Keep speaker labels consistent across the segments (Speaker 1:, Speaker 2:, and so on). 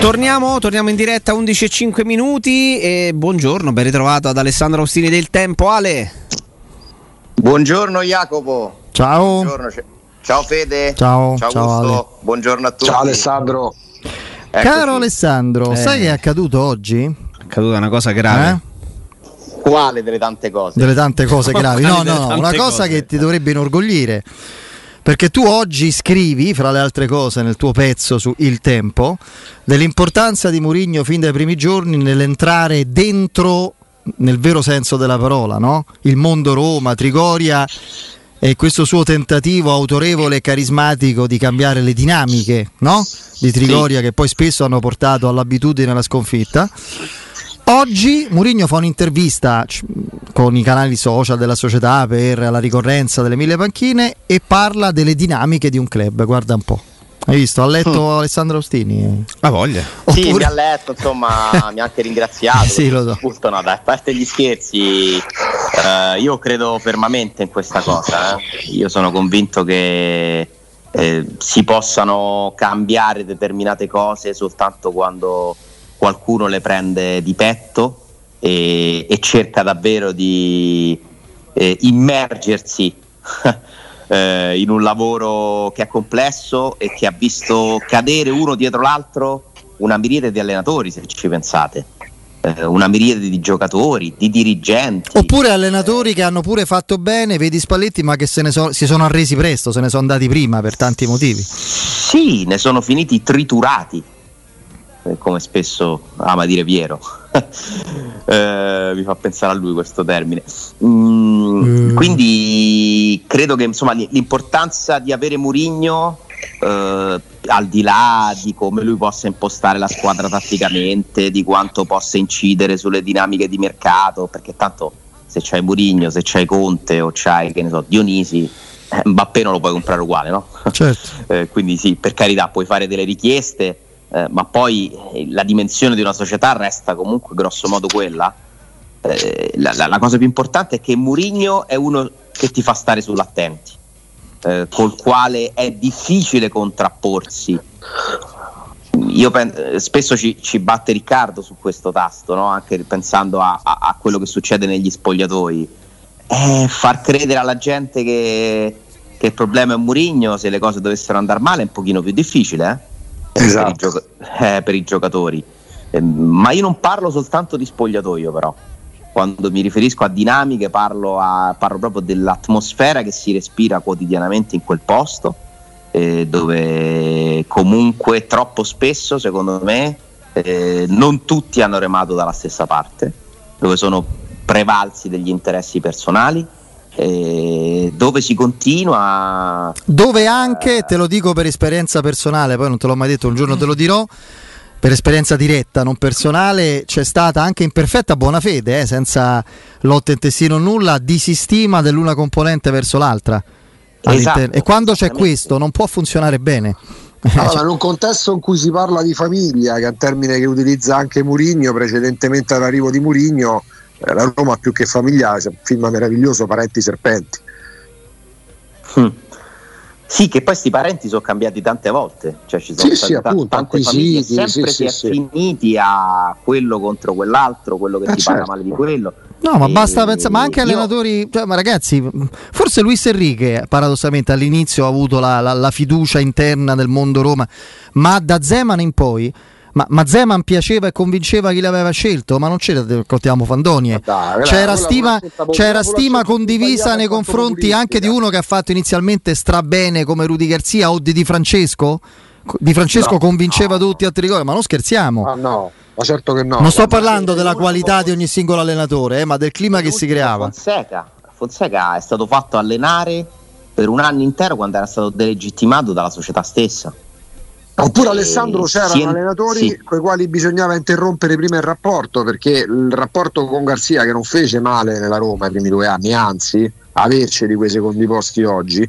Speaker 1: Torniamo, torniamo in diretta 11 e 5 minuti e buongiorno, ben ritrovato ad Alessandro Austini del Tempo. Ale.
Speaker 2: Buongiorno Jacopo.
Speaker 3: Ciao.
Speaker 2: Buongiorno. Ciao Fede.
Speaker 3: Ciao.
Speaker 2: Ciao,
Speaker 3: Ciao,
Speaker 2: Augusto. Buongiorno a tutti.
Speaker 4: Ciao Alessandro.
Speaker 2: Eccoci.
Speaker 3: Caro Alessandro,
Speaker 1: Eh.
Speaker 3: sai che è accaduto oggi?
Speaker 1: È accaduta una cosa grave.
Speaker 3: Eh?
Speaker 2: Quale delle tante cose?
Speaker 3: Delle tante cose gravi. No, no, no, una cosa
Speaker 1: cose.
Speaker 3: che ti dovrebbe inorgoglire. Perché tu oggi scrivi, fra le altre cose, nel tuo pezzo su Il Tempo, dell'importanza di Mourinho fin dai primi giorni nell'entrare dentro, nel vero senso della parola, no? il mondo Roma, Trigoria e questo suo tentativo autorevole e carismatico di cambiare le dinamiche no? di Trigoria che poi spesso hanno portato all'abitudine alla sconfitta. Oggi Mourinho fa un'intervista con i canali social della società per la ricorrenza delle mille panchine e parla delle dinamiche di un club. Guarda un po'. Hai visto? Ha letto Alessandro Austini?
Speaker 1: Ha voglia.
Speaker 2: Sì,
Speaker 3: Oppure-
Speaker 2: mi ha letto, insomma, mi ha anche ringraziato.
Speaker 3: Sì, lo so.
Speaker 2: Appunto, no, dai, a parte gli scherzi, eh, io credo fermamente in questa cosa. eh. Io sono convinto che eh, si possano cambiare determinate cose soltanto quando qualcuno le prende di petto e, e cerca davvero di eh, immergersi eh, in un lavoro che è complesso e che ha visto cadere uno dietro l'altro una miriade di allenatori, se ci pensate, eh, una miriade di giocatori, di dirigenti.
Speaker 3: Oppure allenatori che hanno pure fatto bene, vedi Spalletti, ma che se ne so- si sono arresi presto, se ne sono andati prima per tanti motivi.
Speaker 2: Sì, ne sono finiti triturati, come spesso ama dire Piero. Eh, mi fa pensare a lui questo termine. Mm,
Speaker 3: Mm.
Speaker 2: Quindi credo che insomma, l'importanza di avere Murigno, al di là di come lui possa impostare la squadra tatticamente, di quanto possa incidere sulle dinamiche di mercato, perché tanto se c'hai Murigno, se c'hai Conte o c'hai che ne so, Dionisi, eh, Mbappé non lo puoi comprare uguale, no?
Speaker 3: Certo.
Speaker 2: Eh, quindi sì, per carità, puoi fare delle richieste, eh, ma poi eh, la dimensione di una società resta comunque grosso modo quella. Eh, la, la- la cosa più importante è che Mourinho è uno che ti fa stare sull'attenti, eh, col quale è difficile contrapporsi. Io pen- eh, spesso ci, ci batte Riccardo su questo tasto, no? anche pensando a, a- a quello che succede negli spogliatoi. Eh, far credere alla gente che, che il problema è Murigno se le cose dovessero andare male è un pochino più difficile eh?
Speaker 4: Esatto.
Speaker 2: per, i gioca- eh, per i giocatori. Eh, ma io non parlo soltanto di spogliatoio però. Quando mi riferisco a dinamiche parlo, a- parlo proprio dell'atmosfera che si respira quotidianamente in quel posto, eh, dove comunque troppo spesso, secondo me, eh, non tutti hanno remato dalla stessa parte, dove sono prevalsi degli interessi personali, eh, dove si continua
Speaker 3: Dove anche, te lo dico per esperienza personale, poi non te l'ho mai detto, un giorno te lo dirò, per esperienza diretta, non personale, c'è stata anche in perfetta buona fede, eh, senza lotta intestino o nulla, disistima dell'una componente verso l'altra.
Speaker 2: Esatto,
Speaker 3: e quando c'è questo non può funzionare bene.
Speaker 4: Allora, in un contesto in cui si parla di famiglia, che è un termine che utilizza anche Murigno, precedentemente all'arrivo di Murigno, la Roma più che famiglia, un film meraviglioso, Parenti Serpenti.
Speaker 2: Mm. Sì, che poi sti parenti sono cambiati tante volte, cioè ci sono
Speaker 4: Sì, sì, appunto,
Speaker 2: tante famiglie, sempre
Speaker 4: sì,
Speaker 2: si è
Speaker 4: sì, sì.
Speaker 2: finiti a quello contro quell'altro, quello che
Speaker 4: Eh,
Speaker 2: ti parla
Speaker 4: certo.
Speaker 2: male di quello.
Speaker 3: No, ma
Speaker 2: E
Speaker 3: basta pensare, ma anche
Speaker 2: io-
Speaker 3: allenatori, cioè, ma ragazzi, forse Luis Enrique paradossalmente all'inizio ha avuto la, la- la fiducia interna del mondo Roma, ma da Zeman in poi, ma, ma Zeman piaceva e convinceva chi l'aveva scelto, ma non c'era, raccontiamo fandonie.
Speaker 4: Dai, quella-
Speaker 3: C'era stima, c'era stima condivisa nei confronti anche di uno che ha fatto inizialmente strabene come Rudy Garzia o di Di Francesco? Di Francesco
Speaker 4: No,
Speaker 3: convinceva
Speaker 4: no.
Speaker 3: tutti a Trigoria, ma non scherziamo.
Speaker 4: Ah, no, ma certo che no.
Speaker 3: non sto parlando della qualità di ogni singolo allenatore, eh, ma del clima che si creava.
Speaker 2: Fonseca. Fonseca è stato fatto allenare per un anno intero quando era stato delegittimato dalla società stessa.
Speaker 4: Oppure
Speaker 2: Eh,
Speaker 4: Alessandro c'erano
Speaker 2: sì,
Speaker 4: allenatori
Speaker 2: sì.
Speaker 4: con i quali bisognava interrompere prima il rapporto perché il rapporto con Garzia che non fece male nella Roma i primi due anni, anzi averci di quei secondi posti oggi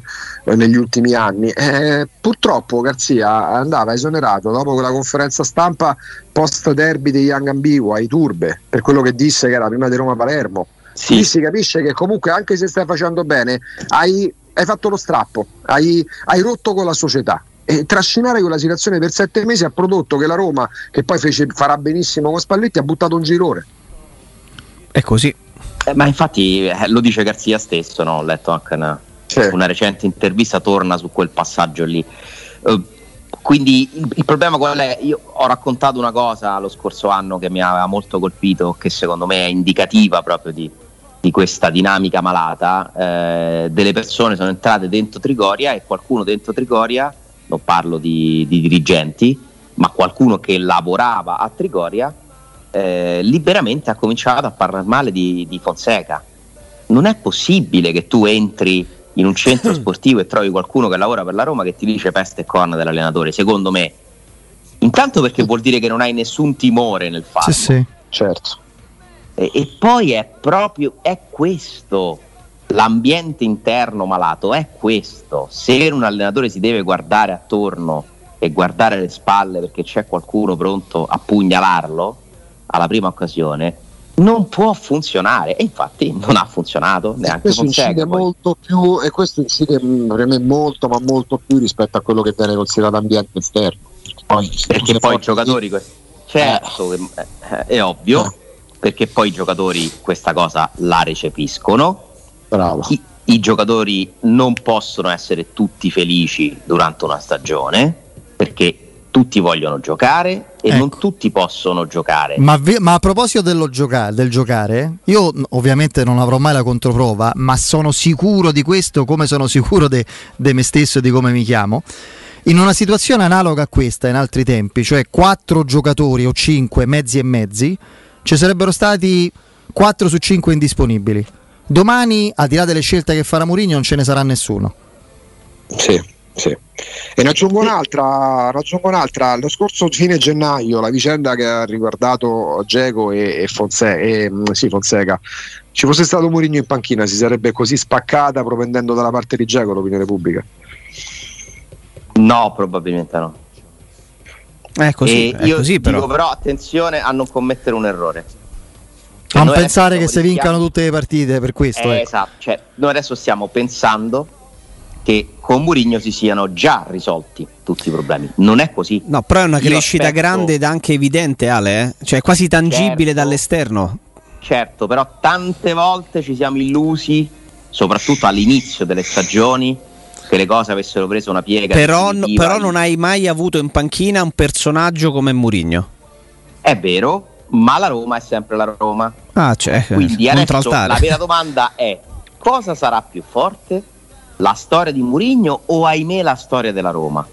Speaker 4: eh, negli ultimi anni eh, purtroppo Garzia andava esonerato dopo quella conferenza stampa post derby di Young Ambigua ai Turbe per quello che disse che era prima di Roma Palermo
Speaker 2: Sì.
Speaker 4: lì si capisce che comunque anche se stai facendo bene hai, hai fatto lo strappo hai, hai rotto con la società e trascinare quella situazione per sette mesi ha prodotto che la Roma, che poi fece, farà benissimo con Spalletti, ha buttato un girone.
Speaker 1: È così.
Speaker 2: Eh, ma infatti eh, lo dice Garzia stesso, no? ho letto anche una, sì. una, recente intervista, torna su quel passaggio lì. Uh, quindi il, il, problema qual è? Io ho raccontato una cosa lo scorso anno che mi aveva molto colpito, che secondo me è indicativa proprio di, di questa dinamica malata. Eh, delle persone sono entrate dentro Trigoria e qualcuno dentro Trigoria, non parlo di, di dirigenti, ma qualcuno che lavorava a Trigoria, eh, liberamente ha cominciato a parlare male di, di Fonseca. Non è possibile che tu entri in un centro sportivo e trovi qualcuno che lavora per la Roma che ti dice peste e corna dell'allenatore, secondo me. Intanto perché vuol dire che non hai nessun timore nel farlo.
Speaker 3: Sì, sì.
Speaker 4: Certo.
Speaker 2: E, e poi è proprio è questo l'ambiente interno malato, è questo. Se un allenatore si deve guardare attorno e guardare le spalle perché c'è qualcuno pronto a pugnalarlo alla prima occasione, non può funzionare e infatti non ha funzionato neanche
Speaker 4: questo incide poi. molto più e questo incide per me molto ma molto più rispetto a quello che viene considerato ambiente esterno
Speaker 2: poi, perché poi i giocatori di... certo eh. è, è ovvio eh. perché poi i giocatori questa cosa la recepiscono I, i giocatori non possono essere tutti felici durante una stagione perché tutti vogliono giocare e ecco. non tutti possono giocare.
Speaker 3: Ma, vi, ma a proposito giocare, del giocare, io ovviamente non avrò mai la controprova, ma sono sicuro di questo come sono sicuro di me stesso e di come mi chiamo. In una situazione analoga a questa in altri tempi, cioè quattro giocatori o cinque mezzi e mezzi, ci sarebbero stati 4 su 5 indisponibili. Domani, al di là delle scelte che farà Mourinho, non ce ne sarà nessuno.
Speaker 4: Sì, sì. E ne aggiungo un'altra, ne aggiungo un'altra, lo scorso fine gennaio la vicenda che ha riguardato Geco e, e, Fonseca, e mm, sì, Fonseca, ci fosse stato Mourinho in panchina si sarebbe così spaccata propendendo dalla parte di Geco l'opinione pubblica?
Speaker 2: No, probabilmente no.
Speaker 1: È così, è
Speaker 2: io
Speaker 1: così però.
Speaker 2: Dico però attenzione a non commettere un errore.
Speaker 3: Non pensare che si vincano tutte le partite per questo.
Speaker 2: Eh,
Speaker 3: ecco.
Speaker 2: Esatto, cioè, noi adesso stiamo pensando che con Murigno si siano già risolti tutti i problemi. Non è così.
Speaker 1: No, però è una crescita aspetto... grande ed anche evidente, Ale, eh? cioè quasi tangibile certo, dall'esterno.
Speaker 2: Certo, però tante volte ci siamo illusi, soprattutto all'inizio delle stagioni, che le cose avessero preso una piega.
Speaker 1: Però, però non hai mai avuto in panchina un personaggio come Murigno.
Speaker 2: È vero, ma la Roma è sempre la Roma.
Speaker 1: Ah, cioè,
Speaker 2: Quindi adesso la vera domanda è cosa sarà più forte? la storia di Murigno o ahimè la storia della Roma?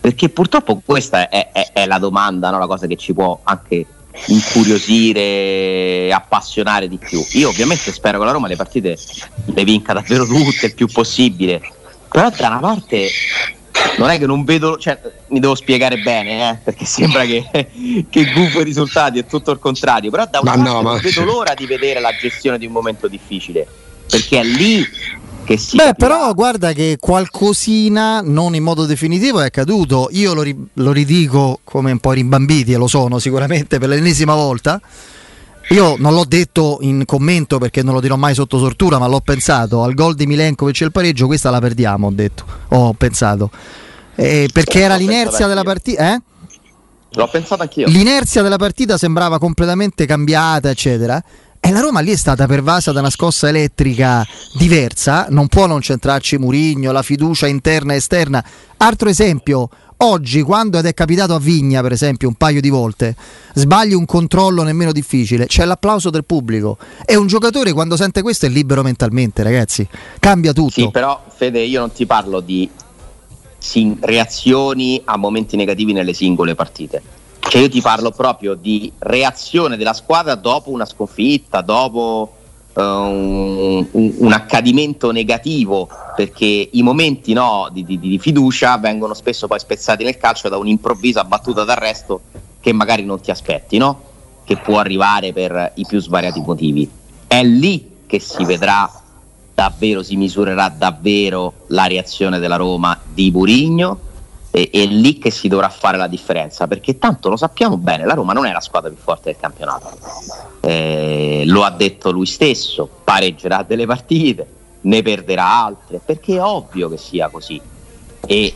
Speaker 2: Perché purtroppo questa è, è, è la domanda, no? la cosa che ci può anche incuriosire, appassionare di più. Io ovviamente spero che la Roma le partite le vinca davvero tutte il più possibile, però da una parte non è che non vedo, cioè, mi devo spiegare bene, eh, perché sembra che, che gufo i risultati, è tutto il contrario, però da una ma parte no, non vedo l'ora di vedere la gestione di un momento difficile, perché è lì che si
Speaker 3: Beh, però guarda che qualcosina, non in modo definitivo, è accaduto. Io lo, ri- lo ridico come un po' rimbambiti, e lo sono sicuramente per l'ennesima volta. Io non l'ho detto in commento perché non lo dirò mai sotto tortura, ma l'ho pensato. Al gol di Milenkovic e il pareggio, questa la perdiamo, ho detto. Ho pensato. Eh, perché era l'inerzia della partita. Eh?
Speaker 2: L'ho pensato anch'io.
Speaker 3: L'inerzia della partita sembrava completamente cambiata, eccetera. E la Roma lì è stata pervasa da una scossa elettrica diversa, non può non centrarci Murigno, la fiducia interna e esterna. Altro esempio, oggi quando ed è capitato a Vigna per esempio un paio di volte, sbagli un controllo nemmeno difficile, c'è l'applauso del pubblico. E un giocatore quando sente questo è libero mentalmente ragazzi, cambia tutto.
Speaker 2: Sì, però Fede io non ti parlo di reazioni a momenti negativi nelle singole partite. Cioè io ti parlo proprio di reazione della squadra dopo una sconfitta, dopo un, un, un, accadimento negativo, perché i momenti no, di, di, di, fiducia vengono spesso poi spezzati nel calcio da un'improvvisa battuta d'arresto che magari non ti aspetti, no? che può arrivare per i più svariati motivi. È lì che si vedrà davvero, si misurerà davvero la reazione della Roma di Burigno è, è lì che si dovrà fare la differenza perché tanto lo sappiamo bene la Roma non è la squadra più forte del campionato. Eh, lo ha detto lui stesso pareggerà delle partite ne perderà altre perché è ovvio che sia così. E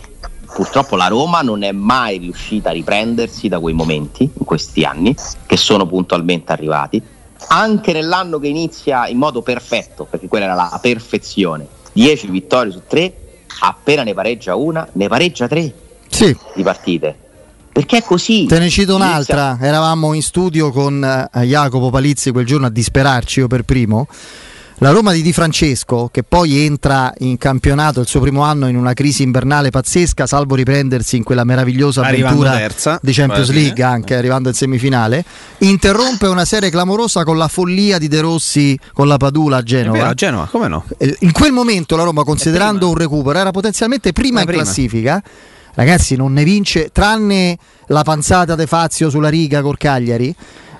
Speaker 2: purtroppo la Roma non è mai riuscita a riprendersi da quei momenti in questi anni che sono puntualmente arrivati. Anche nell'anno che inizia in modo perfetto, perché quella era la perfezione, 10 vittorie su 3, appena ne pareggia una, ne pareggia 3
Speaker 3: sì.
Speaker 2: di partite. Perché è così.
Speaker 3: Te ne cito un'altra, eravamo in studio con eh, Jacopo Palizzi quel giorno a disperarci, io per primo la Roma di Di Francesco, che poi entra in campionato il suo primo anno in una crisi invernale pazzesca, salvo riprendersi in quella meravigliosa avventura
Speaker 1: terza,
Speaker 3: di Champions League, anche arrivando in semifinale, interrompe una serie clamorosa con la follia di De Rossi con la Padula a Genova.
Speaker 1: Vero, a Genova, come no?
Speaker 3: Eh, in quel momento la Roma, considerando un recupero, era potenzialmente prima in prima. classifica. Ragazzi, non ne vince, tranne la panzata De Fazio sulla riga col Cagliari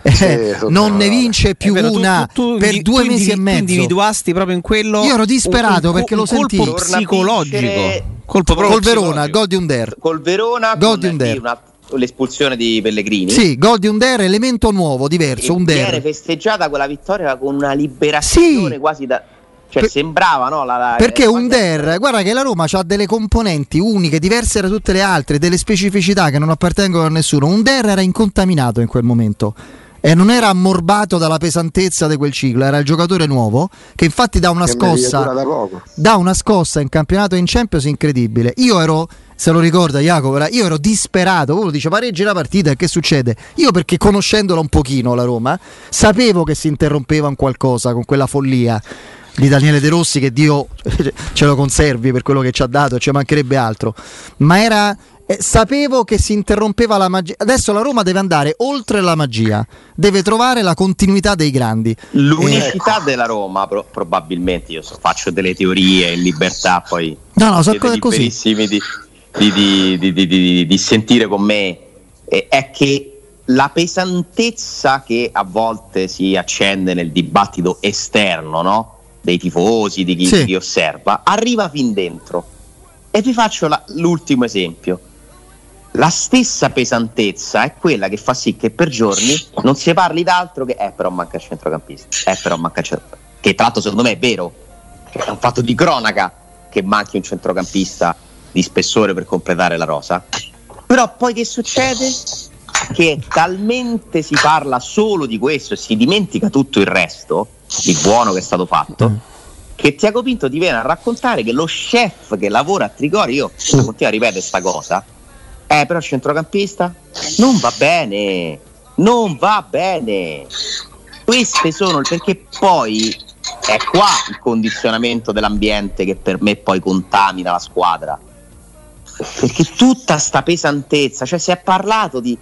Speaker 3: eh, non ne vince più vero, una tu, tu, per tu, due mesi e mezzo.
Speaker 1: individuato proprio in quello.
Speaker 3: Io ero disperato un, un, perché un, lo sentì.
Speaker 1: Colpo psicologico.
Speaker 3: Colpo col Verona, gol di Under.
Speaker 2: Col Verona,
Speaker 3: gol di Under.
Speaker 2: Una, l'espulsione di Pellegrini.
Speaker 3: Sì, gol di Under, elemento nuovo, diverso. Under.
Speaker 2: Viene festeggiata quella vittoria con una liberazione sì. quasi da. Cioè, per, sembrava, no? La, la,
Speaker 3: perché Under, guarda che la Roma ha delle componenti uniche, diverse da tutte le altre, delle specificità che non appartengono a nessuno. Under era incontaminato in quel momento e non era ammorbato dalla pesantezza di quel ciclo, era il giocatore nuovo che infatti dà una scossa dà una scossa in campionato e in Champions incredibile. Io ero se lo ricorda Jacopo, io ero disperato, uno dice pareggi la partita e che succede? Io perché conoscendola un pochino la Roma, sapevo che si interrompeva in qualcosa con quella follia di Daniele De Rossi che Dio ce lo conservi per quello che ci ha dato, ci mancherebbe altro, ma era eh, sapevo che si interrompeva la magia. Adesso la Roma deve andare oltre la magia, deve trovare la continuità dei grandi.
Speaker 2: L'unicità eh, della Roma, pro- probabilmente, io so, faccio delle teorie in libertà, poi
Speaker 3: no, no, so così.
Speaker 2: Di, di, di, di, di sentire con me, eh, è che la pesantezza che a volte si accende nel dibattito esterno, no? Dei tifosi, di chi, sì. osserva, arriva fin dentro. E vi faccio la, l'ultimo esempio la stessa pesantezza è quella che fa sì che per giorni non si parli d'altro che eh però manca il centrocampista, eh però manca il centrocampista. Che tra l'altro secondo me è vero, è un fatto di cronaca che manchi un centrocampista di spessore per completare la rosa. Però poi che succede? Che talmente si parla solo di questo e si dimentica tutto il resto di buono che è stato fatto che Tiago Pinto ti viene a raccontare che lo chef che lavora a Trigori, io continuo a ripetere questa cosa, eh, però il centrocampista non va bene, non va bene. Queste sono perché poi è qua il condizionamento dell'ambiente che per me poi contamina la squadra. Perché tutta sta pesantezza, cioè si è parlato di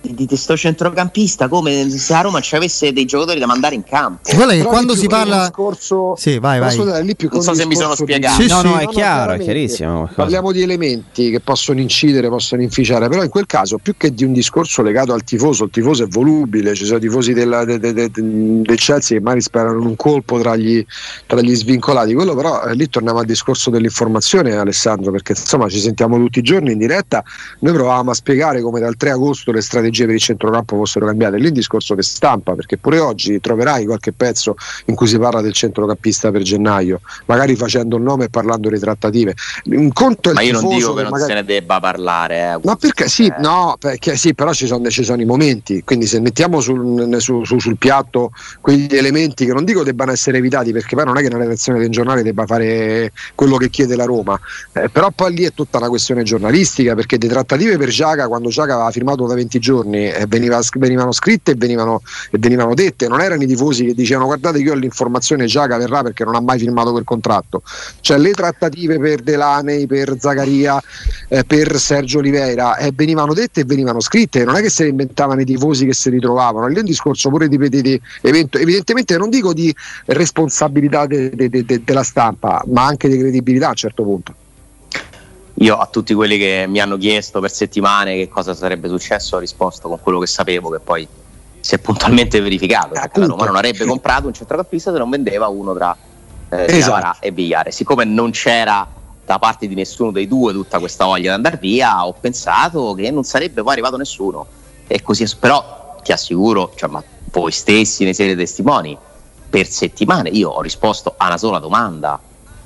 Speaker 2: di questo centrocampista come se a Roma ci avesse dei giocatori da mandare in campo.
Speaker 3: Guarda che quando si parla
Speaker 4: discorso,
Speaker 3: sì, vai, vai.
Speaker 2: non so se mi sono spiegato.
Speaker 1: Sì, no, no, è chiaro, è chiarissimo.
Speaker 4: Parliamo di elementi che possono incidere, possono inficiare, però in quel caso più che di un discorso legato al tifoso, il tifoso è volubile, ci sono tifosi della, de, de, de, del Chelsea che magari sperano un colpo tra gli, tra gli svincolati, quello però eh, lì torniamo al discorso dell'informazione Alessandro, perché insomma ci sentiamo tutti i giorni in diretta, noi provavamo a spiegare come dal 3 agosto le strategie strategie per il centrocampo fossero cambiate. Lì il discorso che stampa, perché pure oggi troverai qualche pezzo in cui si parla del centrocampista per gennaio, magari facendo il nome e parlando di trattative.
Speaker 2: Un conto Ma io non dico che, non se ne debba parlare.
Speaker 4: Eh, Ma perché sì, eh. no, perché sì, però ci sono, ci sono, i momenti, quindi se mettiamo sul, su, su, sul piatto quegli elementi che non dico debbano essere evitati, perché poi non è che una redazione del giornale debba fare quello che chiede la Roma, eh, però poi lì è tutta una questione giornalistica, perché le trattative per Giaga, quando Giaga aveva firmato da 20 giorni, giorni eh, veniva, venivano scritte e venivano, e venivano, dette, non erano i tifosi che dicevano guardate io ho l'informazione che verrà perché non ha mai firmato quel contratto, cioè le trattative per Delaney, per Zaccaria, eh, per Sergio Oliveira eh, venivano dette e venivano scritte, non è che se le inventavano i tifosi che si ritrovavano, lì è un discorso pure di, di, di evento, evidentemente non dico di responsabilità de, de, de, della stampa, ma anche di credibilità a un certo punto.
Speaker 2: Io a tutti quelli che mi hanno chiesto per settimane che cosa sarebbe successo ho risposto con quello che sapevo che poi si è puntualmente verificato. Eh, la Roma non avrebbe comprato un centrocampista se non vendeva uno tra eh, esatto. e Vigliare. Siccome non c'era da parte di nessuno dei due tutta questa voglia di andare via, ho pensato che non sarebbe poi arrivato nessuno. E così, però ti assicuro, cioè, ma voi stessi ne siete testimoni, per settimane io ho risposto a una sola domanda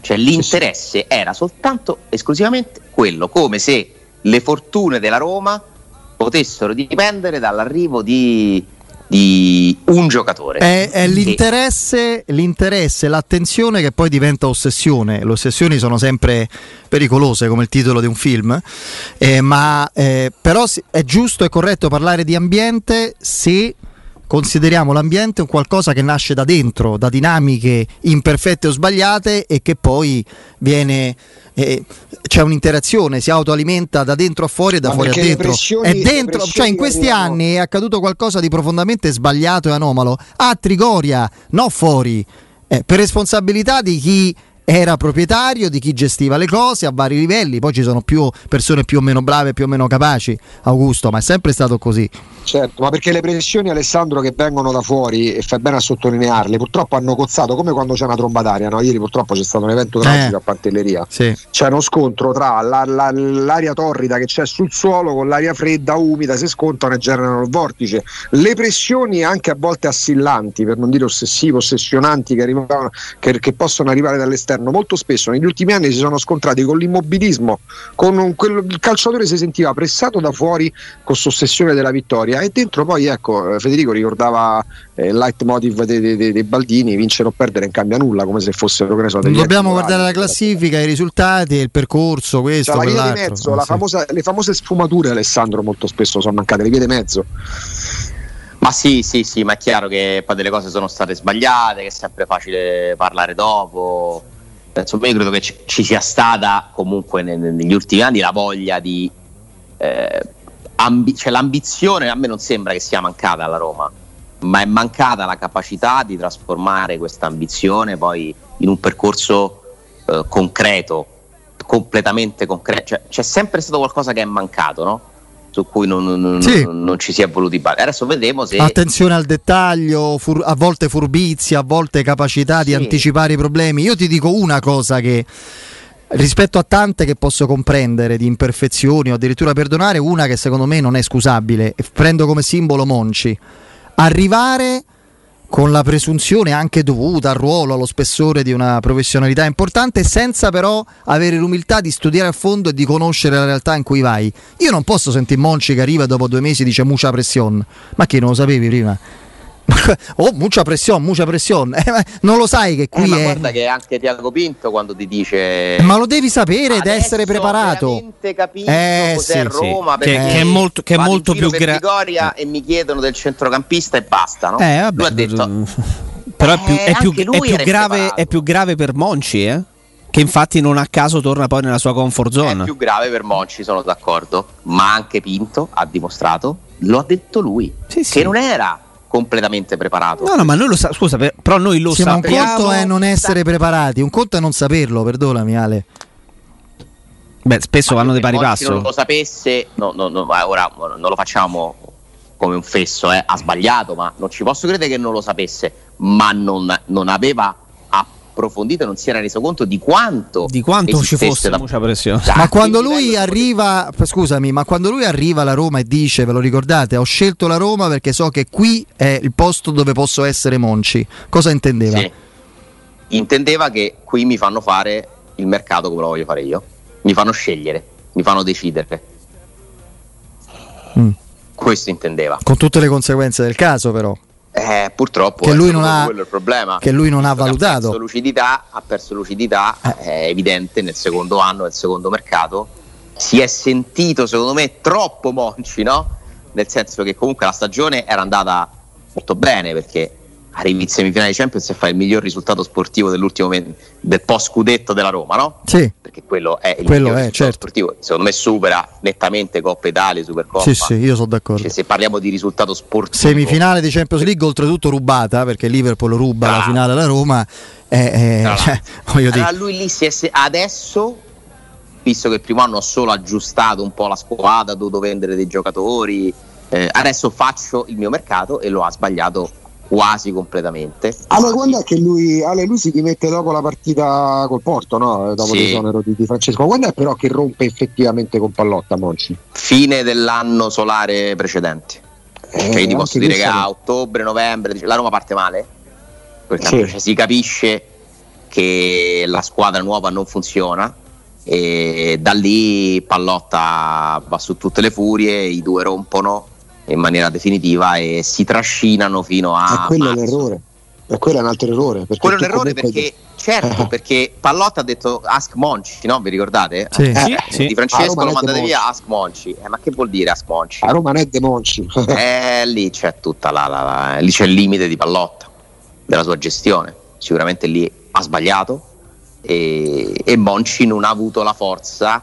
Speaker 2: cioè l'interesse era soltanto esclusivamente quello, come se le fortune della Roma potessero dipendere dall'arrivo di, di un giocatore.
Speaker 3: È, è l'interesse, l'interesse, l'attenzione che poi diventa ossessione. Le ossessioni sono sempre pericolose, come il titolo di un film, eh, ma eh, però è giusto e corretto parlare di ambiente se consideriamo l'ambiente un qualcosa che nasce da dentro, da dinamiche imperfette o sbagliate e che poi viene eh, c'è un'interazione, si autoalimenta da dentro a fuori e da
Speaker 4: Ma
Speaker 3: fuori a dentro.
Speaker 4: pressioni-
Speaker 3: È dentro, cioè in questi
Speaker 4: arrivano-
Speaker 3: anni è accaduto qualcosa di profondamente sbagliato e anomalo a Trigoria, no fuori, eh, per responsabilità di chi era proprietario, di chi gestiva le cose a vari livelli, poi ci sono più persone più o meno brave, più o meno capaci, Augusto, ma è sempre stato così.
Speaker 4: Certo, ma perché le pressioni Alessandro che vengono da fuori, e fai bene a sottolinearle, purtroppo hanno cozzato come quando c'è una tromba d'aria, no? Ieri purtroppo c'è stato un evento tragico
Speaker 3: Eh.
Speaker 4: a Pantelleria.
Speaker 3: Sì.
Speaker 4: C'è uno scontro tra la- la- l'aria torrida che c'è sul suolo con l'aria fredda, umida, si scontrano e generano il vortice. Le pressioni anche a volte assillanti, per non dire ossessive, ossessionanti, che, arrivavano- che- che possono arrivare dall'esterno, molto spesso negli ultimi anni si sono scontrati con l'immobilismo, con un- quello- il calciatore si sentiva pressato da fuori con questa ossessione della vittoria e dentro poi ecco Federico ricordava eh, il leitmotiv dei, dei- dei- Baldini vincere o perdere non cambia nulla come se fossero che ne so, degli
Speaker 3: Dobbiamo guardare la classifica, i risultati, il percorso, questo,
Speaker 4: Cioè, la via di mezzo, la
Speaker 3: sì.
Speaker 4: famosa- le famose sfumature Alessandro molto spesso sono mancate, le vie di mezzo.
Speaker 2: Ma sì, sì, sì, ma è chiaro che poi delle cose sono state sbagliate, che è sempre facile parlare dopo. Insomma, io credo che ci, ci sia stata comunque ne- ne- negli ultimi anni la voglia di... eh, ambi- cioè l'ambizione a me non sembra che sia mancata alla Roma, ma è mancata la capacità di trasformare questa ambizione poi in un percorso eh, concreto, completamente concreto. Cioè, c'è sempre stato qualcosa che è mancato, no? Su cui non, non-
Speaker 3: Sì.
Speaker 2: non ci si è voluti battere. Adesso vedremo se...
Speaker 3: Attenzione al dettaglio, fur- a volte furbizia, a volte capacità di
Speaker 2: Sì.
Speaker 3: anticipare i problemi. Io ti dico una cosa che rispetto a tante che posso comprendere di imperfezioni o addirittura perdonare, una che secondo me non è scusabile, e prendo come simbolo Monci. Arrivare con la presunzione anche dovuta al ruolo, allo spessore di una professionalità importante, senza però avere l'umiltà di studiare a fondo e di conoscere la realtà in cui vai. Io non posso sentire Monci che arriva e dopo due mesi dice mucha pressione. Ma che non lo sapevi prima? oh, mucha pressione, mucha pressione. Eh, non lo sai che
Speaker 2: Eh,
Speaker 3: qui
Speaker 2: ma
Speaker 3: è.
Speaker 2: guarda che anche Tiago Pinto quando ti dice
Speaker 3: Ma lo devi sapere ed
Speaker 2: "Adesso
Speaker 3: essere preparato.
Speaker 2: Capito
Speaker 3: Eh,
Speaker 2: cos'è
Speaker 3: sì, sì.
Speaker 2: Roma
Speaker 1: Che-
Speaker 2: perché
Speaker 1: che è molto- che è molto più
Speaker 2: per
Speaker 1: gra-
Speaker 2: Trigoria e mi chiedono del centrocampista e basta no?
Speaker 1: Eh, vabbè,
Speaker 2: lui ha detto
Speaker 1: però è più,
Speaker 2: Eh,
Speaker 1: è più- è più grave, è più grave per Monci, eh? Che infatti non a caso torna poi nella sua comfort
Speaker 2: è
Speaker 1: zone.
Speaker 2: più grave per Monci sono d'accordo ma anche Pinto ha dimostrato lo ha detto lui
Speaker 1: Sì, sì.
Speaker 2: che non era completamente preparato
Speaker 1: No, no, ma noi lo sa- scusa, per- però noi lo
Speaker 3: Sì, ma un
Speaker 1: sappiamo.
Speaker 3: conto è non essere preparati, un conto è non saperlo, perdonami Ale.
Speaker 1: Beh, spesso
Speaker 2: Ma
Speaker 1: vanno di pari passo.
Speaker 2: non lo sapesse no, no, no, ma ora non lo facciamo come un fesso eh, ha sbagliato ma non ci posso credere che non lo sapesse ma non, non aveva approfondito non si era reso conto di quanto
Speaker 1: Di quanto ci fosse
Speaker 2: da-
Speaker 1: mucha pressione.
Speaker 3: Ma quando lui
Speaker 2: di-
Speaker 3: arriva, scusami, ma quando lui arriva alla Roma e dice, ve lo ricordate, ho scelto la Roma perché so che qui è il posto dove posso essere Monci. Cosa intendeva?
Speaker 2: Sì. intendeva che qui mi fanno fare il mercato come lo voglio fare io mi fanno scegliere mi fanno decidere
Speaker 3: Mm.
Speaker 2: questo intendeva
Speaker 3: Con tutte le conseguenze del caso, però.
Speaker 2: Eh, purtroppo
Speaker 3: Che lui non ha-
Speaker 2: quello il problema.
Speaker 3: che lui non ha valutato.
Speaker 2: Ha perso lucidità, ha perso lucidità
Speaker 3: Eh.
Speaker 2: è evidente nel secondo anno, nel secondo mercato. Si è sentito, secondo me, troppo Monci, no? Nel senso che comunque la stagione era andata molto bene perché arrivi in semifinale di Champions e fai il miglior risultato sportivo dell'ultimo men- del post scudetto della Roma, no?
Speaker 3: Sì,
Speaker 2: Perché quello è il
Speaker 3: Quello è,
Speaker 2: risultato
Speaker 3: certo.
Speaker 2: sportivo. Secondo me supera nettamente Coppa Italia, Supercoppa.
Speaker 3: sì, sì, io sono d'accordo.
Speaker 2: Cioè, se parliamo di risultato sportivo
Speaker 3: Semifinale di Champions League, oltretutto rubata, perché Liverpool ruba la
Speaker 2: Bravo.
Speaker 3: finale alla Roma. eh, eh,
Speaker 2: Tra
Speaker 3: cioè,
Speaker 2: l'altro.
Speaker 3: voglio dire,
Speaker 2: Allora lui lì si è se- adesso, visto che il primo anno ha solo aggiustato un po' la squadra, ha dovuto vendere dei giocatori, eh, adesso faccio il mio mercato e lo ha sbagliato quasi completamente.
Speaker 4: Ale, quando è che lui, Ale, lui si dimette dopo la partita col Porto, no? Dopo
Speaker 2: Sì.
Speaker 4: l'esonero di, di Francesco. Quando è però che rompe effettivamente con Pallotta Monci?
Speaker 2: Fine dell'anno solare precedente.
Speaker 4: Eh,
Speaker 2: Cioè, io ti posso dire che a ottobre, novembre, la Roma parte male. Perché
Speaker 4: Sì.
Speaker 2: cioè, si capisce che la squadra nuova non funziona e da lì Pallotta va su tutte le furie, i due rompono in maniera definitiva e si trascinano fino a...
Speaker 4: E quello marzo. è l'errore. E quello è un altro errore.
Speaker 2: Quello è un errore perché, certo, perché Pallotta ha detto Ask Monci, no? Vi ricordate?
Speaker 3: Sì.
Speaker 2: Eh,
Speaker 3: sì.
Speaker 2: Di Francesco lo mandate via Ask Monci. Eh, ma che vuol dire Ask Monci?
Speaker 4: A Roma non è De Monci.
Speaker 2: eh, lì c'è tutta la, la, la, lì c'è il limite di Pallotta, della sua gestione. Sicuramente lì ha sbagliato e, e Monci non ha avuto la forza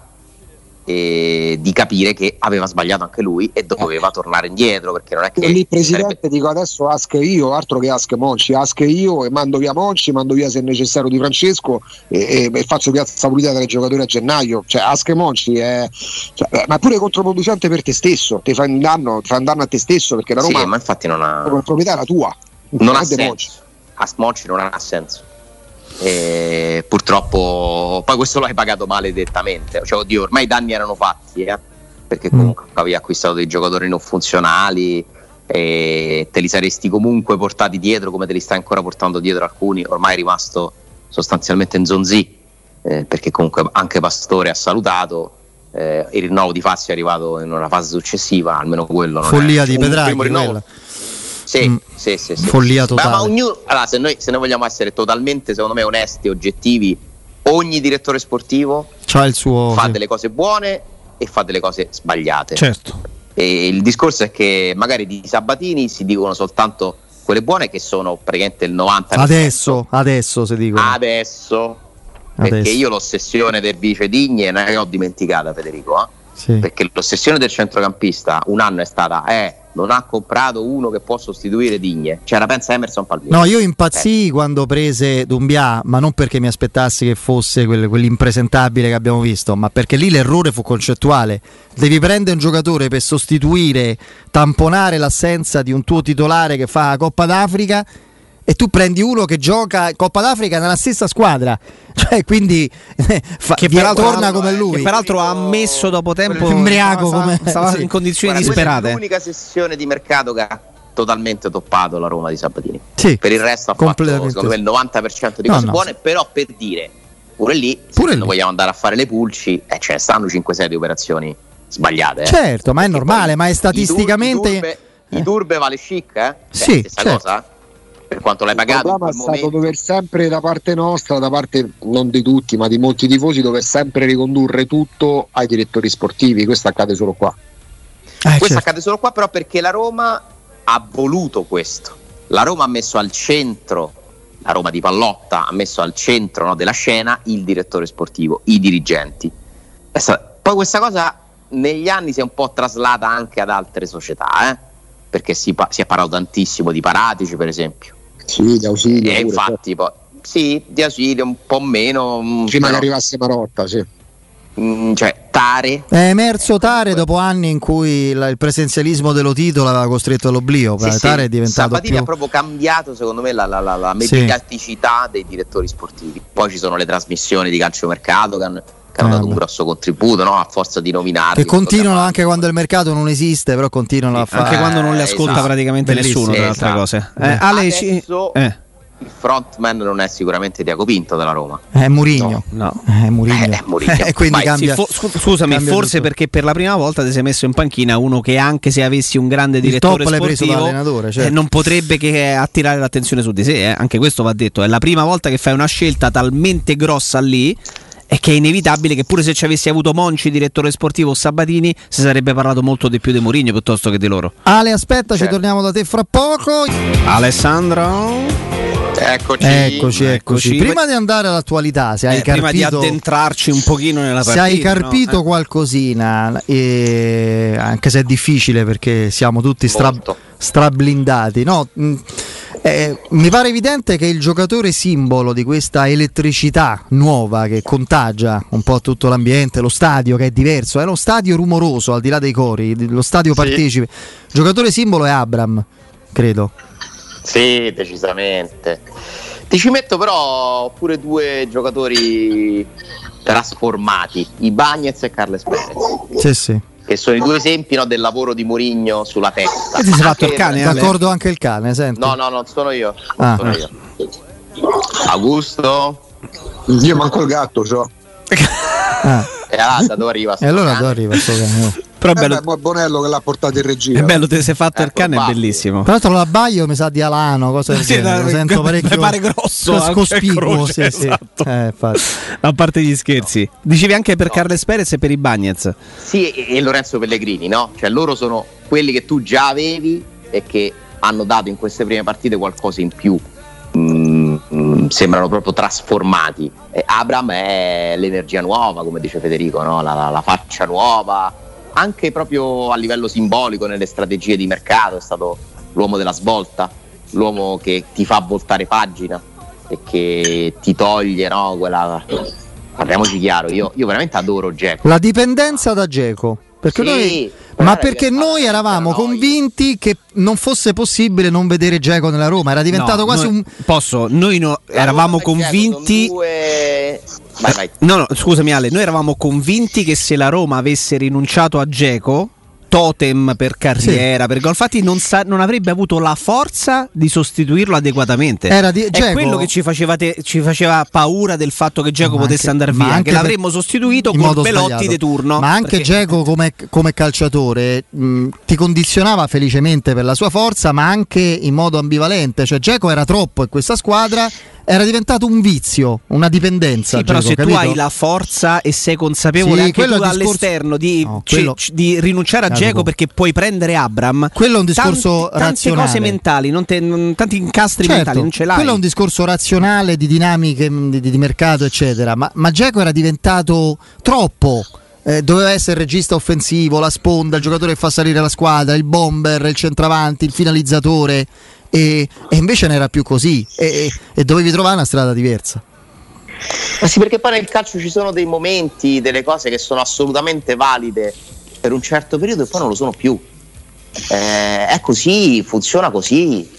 Speaker 2: eh, di capire che aveva sbagliato anche lui e doveva eh. tornare indietro perché non è che
Speaker 4: lì presidente sarebbe... dico adesso ask io altro che ask Monci ask io e mando via Monci mando via se necessario di Francesco e, e, e faccio piazza pulita tra i giocatori a gennaio cioè ask Monci è cioè, ma pure controproducente per te stesso ti fa un danno, fa un danno a te stesso perché la Roma
Speaker 2: sì, ma infatti non ha
Speaker 4: come proprietà la tua
Speaker 2: non, non ha senso Monci. ask Monci non ha senso e purtroppo poi questo l'hai pagato maledettamente. Cioè, oddio, ormai i danni erano fatti, eh? perché mm. comunque mm. avevi acquistato dei giocatori non funzionali e te li saresti comunque portati dietro come te li stai ancora portando dietro alcuni. Ormai è rimasto sostanzialmente in zonzi, eh, perché comunque anche Pastore ha salutato. Eh, il rinnovo di Fazio è arrivato in una fase successiva, almeno quello non
Speaker 3: Follia di Pedraghi.
Speaker 2: Sì, mm. sì, sì, sì,
Speaker 3: Follia totale.
Speaker 2: Ma, ma ognuno, allora, se, noi, se noi vogliamo essere totalmente, secondo me, onesti, oggettivi, ogni direttore sportivo
Speaker 3: fa sì.
Speaker 2: delle cose buone e fa delle cose sbagliate.
Speaker 3: Certo.
Speaker 2: E il discorso è che magari di Sabatini si dicono soltanto quelle buone che sono praticamente il 90%.
Speaker 3: Adesso, adesso si dicono.
Speaker 2: Adesso. Perché adesso. io l'ossessione del vice Digne non è che ho dimenticata Federico. Eh? Sì. Perché l'ossessione del centrocampista un anno è stata eh, non ha comprato uno che può sostituire Digne. C'era pensa Emerson Palmieri.
Speaker 3: No, io impazzii eh. quando prese Dumbia, ma non perché mi aspettassi che fosse quel, quell'impresentabile che abbiamo visto, ma perché lì l'errore fu concettuale. Devi prendere un giocatore per sostituire, tamponare l'assenza di un tuo titolare che fa la Coppa d'Africa e tu prendi uno che gioca Coppa d'Africa nella stessa squadra, cioè quindi eh, fa, che torna come lui. Che
Speaker 1: peraltro ha ammesso dopo tempo
Speaker 3: embriaco come
Speaker 1: stava sì. in condizioni Guarda, disperate.
Speaker 2: È l'unica sessione di mercato che ha totalmente toppato la Roma di Sabatini.
Speaker 3: Sì,
Speaker 2: per il resto ha fatto secondo me il 90% di cose no, buone, però per dire pure lì, pure se lì. vogliamo andare a fare le pulci, eh, ce ne stanno 5-6 di operazioni sbagliate. Eh.
Speaker 3: Certo, ma è normale, ma è statisticamente
Speaker 2: i turbe, i turbe vale chic, eh? Cioè,
Speaker 3: sì, stessa certo. cosa
Speaker 2: per quanto l'hai pagato. Il
Speaker 4: problema è stato dover sempre da parte nostra, da parte non di tutti, ma di molti tifosi, dover sempre ricondurre tutto ai direttori sportivi. Questo accade solo qua.
Speaker 2: Eh, questo certo. accade solo qua, però perché la Roma ha voluto questo. La Roma ha messo al centro, la Roma di Pallotta ha messo al centro no, della scena il direttore sportivo, i dirigenti. Poi questa cosa negli anni si è un po' traslata anche ad altre società, eh? perché si, si, è parlato tantissimo di Paratici, per esempio.
Speaker 4: Sì, di ausilio.
Speaker 2: E infatti, poi, sì, di ausilio un po' meno.
Speaker 4: Mm, Prima però, che arrivasse Marotta, sì.
Speaker 2: Mm, cioè, Tare
Speaker 3: è emerso Tare dopo anni in cui la, il presenzialismo dello titolo aveva costretto all'oblio. Sì, Tare sì. è diventato
Speaker 2: Sabatini
Speaker 3: più...
Speaker 2: ha proprio cambiato, secondo me, la, la, la, la mediaticità sì. dei direttori sportivi. Poi ci sono le trasmissioni di calciomercato che hanno hanno dato un grosso contributo no? a forza di nominarli.
Speaker 3: Che continuano anche quando il mercato non esiste, però continuano sì, a fare.
Speaker 1: Anche quando non le ascolta esatto. praticamente Bellissimo. nessuno, tra altre esatto. cose.
Speaker 2: Eh, Adesso, eh. il frontman non è sicuramente Tiago Pinto della Roma.
Speaker 3: È Murigno.
Speaker 1: No.
Speaker 3: no. È Murigno.
Speaker 2: Eh, è Murigno.
Speaker 3: e quindi Vai, cambia,
Speaker 1: sì, fo- scusami, cambia forse tutto. perché per la prima volta ti sei messo in panchina uno che anche se avessi un grande direttore sportivo
Speaker 3: eh, certo.
Speaker 1: eh, non potrebbe che attirare l'attenzione su di sé, eh. anche questo va detto, è la prima volta che fai una scelta talmente grossa lì è che è inevitabile che pure se ci avessi avuto Monci, direttore sportivo o Sabatini, si sarebbe parlato molto di più di Mourinho piuttosto che di loro.
Speaker 3: Ale, aspetta, certo. ci torniamo da te fra poco.
Speaker 1: Alessandro.
Speaker 2: Eccoci.
Speaker 3: eccoci, eccoci. Prima di andare all'attualità, se hai eh, carpito,
Speaker 1: prima di addentrarci un pochino nella partita,
Speaker 3: se hai carpito no? Eh. qualcosina, eh, anche se è difficile perché siamo tutti stra, strablindati, no? Eh, mi pare evidente che il giocatore simbolo di questa elettricità nuova che contagia un po' tutto l'ambiente, lo stadio che è diverso, è uno stadio rumoroso al di là dei cori, lo stadio sì. partecipe. Il giocatore simbolo è Abram, credo.
Speaker 2: Sì, decisamente. Ti ci metto però pure due giocatori trasformati, i Bagnets e Carles Perez.
Speaker 3: Sì, sì
Speaker 2: che sono i due esempi no, del lavoro di Murigno sulla testa.
Speaker 3: E ti sei fatto il cane? D'accordo anche il cane, senti.
Speaker 2: No, no, non sono io. Non ah. sono io. Augusto?
Speaker 4: Io manco il gatto, cioè.
Speaker 3: Ah.
Speaker 2: E allora da dove arriva?
Speaker 3: E allora dove arriva sto cane?
Speaker 1: Però è
Speaker 4: Eh
Speaker 1: bello,
Speaker 4: beh, mo è Bonello che l'ha portato in regia.
Speaker 1: è bello te sei fatto il
Speaker 2: Ecco,
Speaker 1: cane, è bellissimo.
Speaker 3: Tra l'altro l'abbaio mi sa di Alano, cosa del
Speaker 1: Sì,
Speaker 3: genere, lo sento
Speaker 1: mi
Speaker 3: parecchio
Speaker 1: pare grosso, anche
Speaker 3: cospicuo,
Speaker 1: croce,
Speaker 3: sì, sì.
Speaker 1: esatto.
Speaker 3: Eh, infatti.
Speaker 1: A parte gli scherzi, dicevi anche per
Speaker 2: No.
Speaker 1: Carles Perez e per i Bagnets.
Speaker 2: Sì, e, e Lorenzo Pellegrini, no? Cioè loro sono quelli che tu già avevi e che hanno dato in queste prime partite qualcosa in più. Mm, mm, sembrano proprio trasformati. Abram è l'energia nuova, come dice Federico, no? la, la- la faccia nuova, anche proprio a livello simbolico nelle strategie di mercato, è stato l'uomo della svolta, l'uomo che ti fa voltare pagina e che ti toglie no? quella. Parliamoci chiaro, io, io veramente adoro Jack.
Speaker 3: La dipendenza da Geco. Perché
Speaker 2: Sì,
Speaker 3: noi, ma perché noi eravamo convinti che non fosse possibile non vedere Geco nella Roma, era diventato
Speaker 1: No,
Speaker 3: quasi
Speaker 1: noi-
Speaker 3: un
Speaker 1: Posso, noi no- eravamo convinti.
Speaker 2: due- Vai, vai.
Speaker 1: No, no, scusami Ale, noi eravamo convinti che se la Roma avesse rinunciato a Geco, totem per carriera, per gol fatti, non, sa- non avrebbe avuto la forza di sostituirlo adeguatamente.
Speaker 3: Era di-
Speaker 1: È quello che ci faceva, te- ci faceva paura del fatto che Geco potesse andare via,
Speaker 3: anche
Speaker 1: che
Speaker 3: per-
Speaker 1: l'avremmo sostituito
Speaker 3: in
Speaker 1: con Belotti di turno.
Speaker 3: Ma anche
Speaker 1: perché-
Speaker 3: Geco come, come calciatore mh, ti condizionava felicemente per la sua forza, ma anche in modo ambivalente. Cioè, Geco era troppo e questa squadra era diventato un vizio, una dipendenza.
Speaker 1: Sì, però se
Speaker 3: capito?
Speaker 1: tu hai la forza e sei consapevole
Speaker 3: Sì, discorso-
Speaker 1: all'esterno di,
Speaker 3: No, quello-
Speaker 1: ci- di rinunciare a
Speaker 3: Jacopo.
Speaker 1: Geco perché puoi prendere Abram.
Speaker 3: Quello è un discorso
Speaker 1: Tanti- tante
Speaker 3: razionale.
Speaker 1: cose mentali, non te- non- tanti incastri
Speaker 3: Certo,
Speaker 1: mentali, non ce l'hai.
Speaker 3: Quello è un discorso razionale di dinamiche mh, di, di mercato, eccetera. Ma, ma Dzeko era diventato troppo. Eh, doveva essere il regista offensivo, la sponda, il giocatore che fa salire la squadra, il bomber, il centravanti, il finalizzatore. E, e invece non era più così. E, e- dovevi trovare una strada diversa.
Speaker 2: Ma sì, perché poi nel calcio ci sono dei momenti, delle cose che sono assolutamente valide per un certo periodo e poi non lo sono più. Eh, è così, funziona così.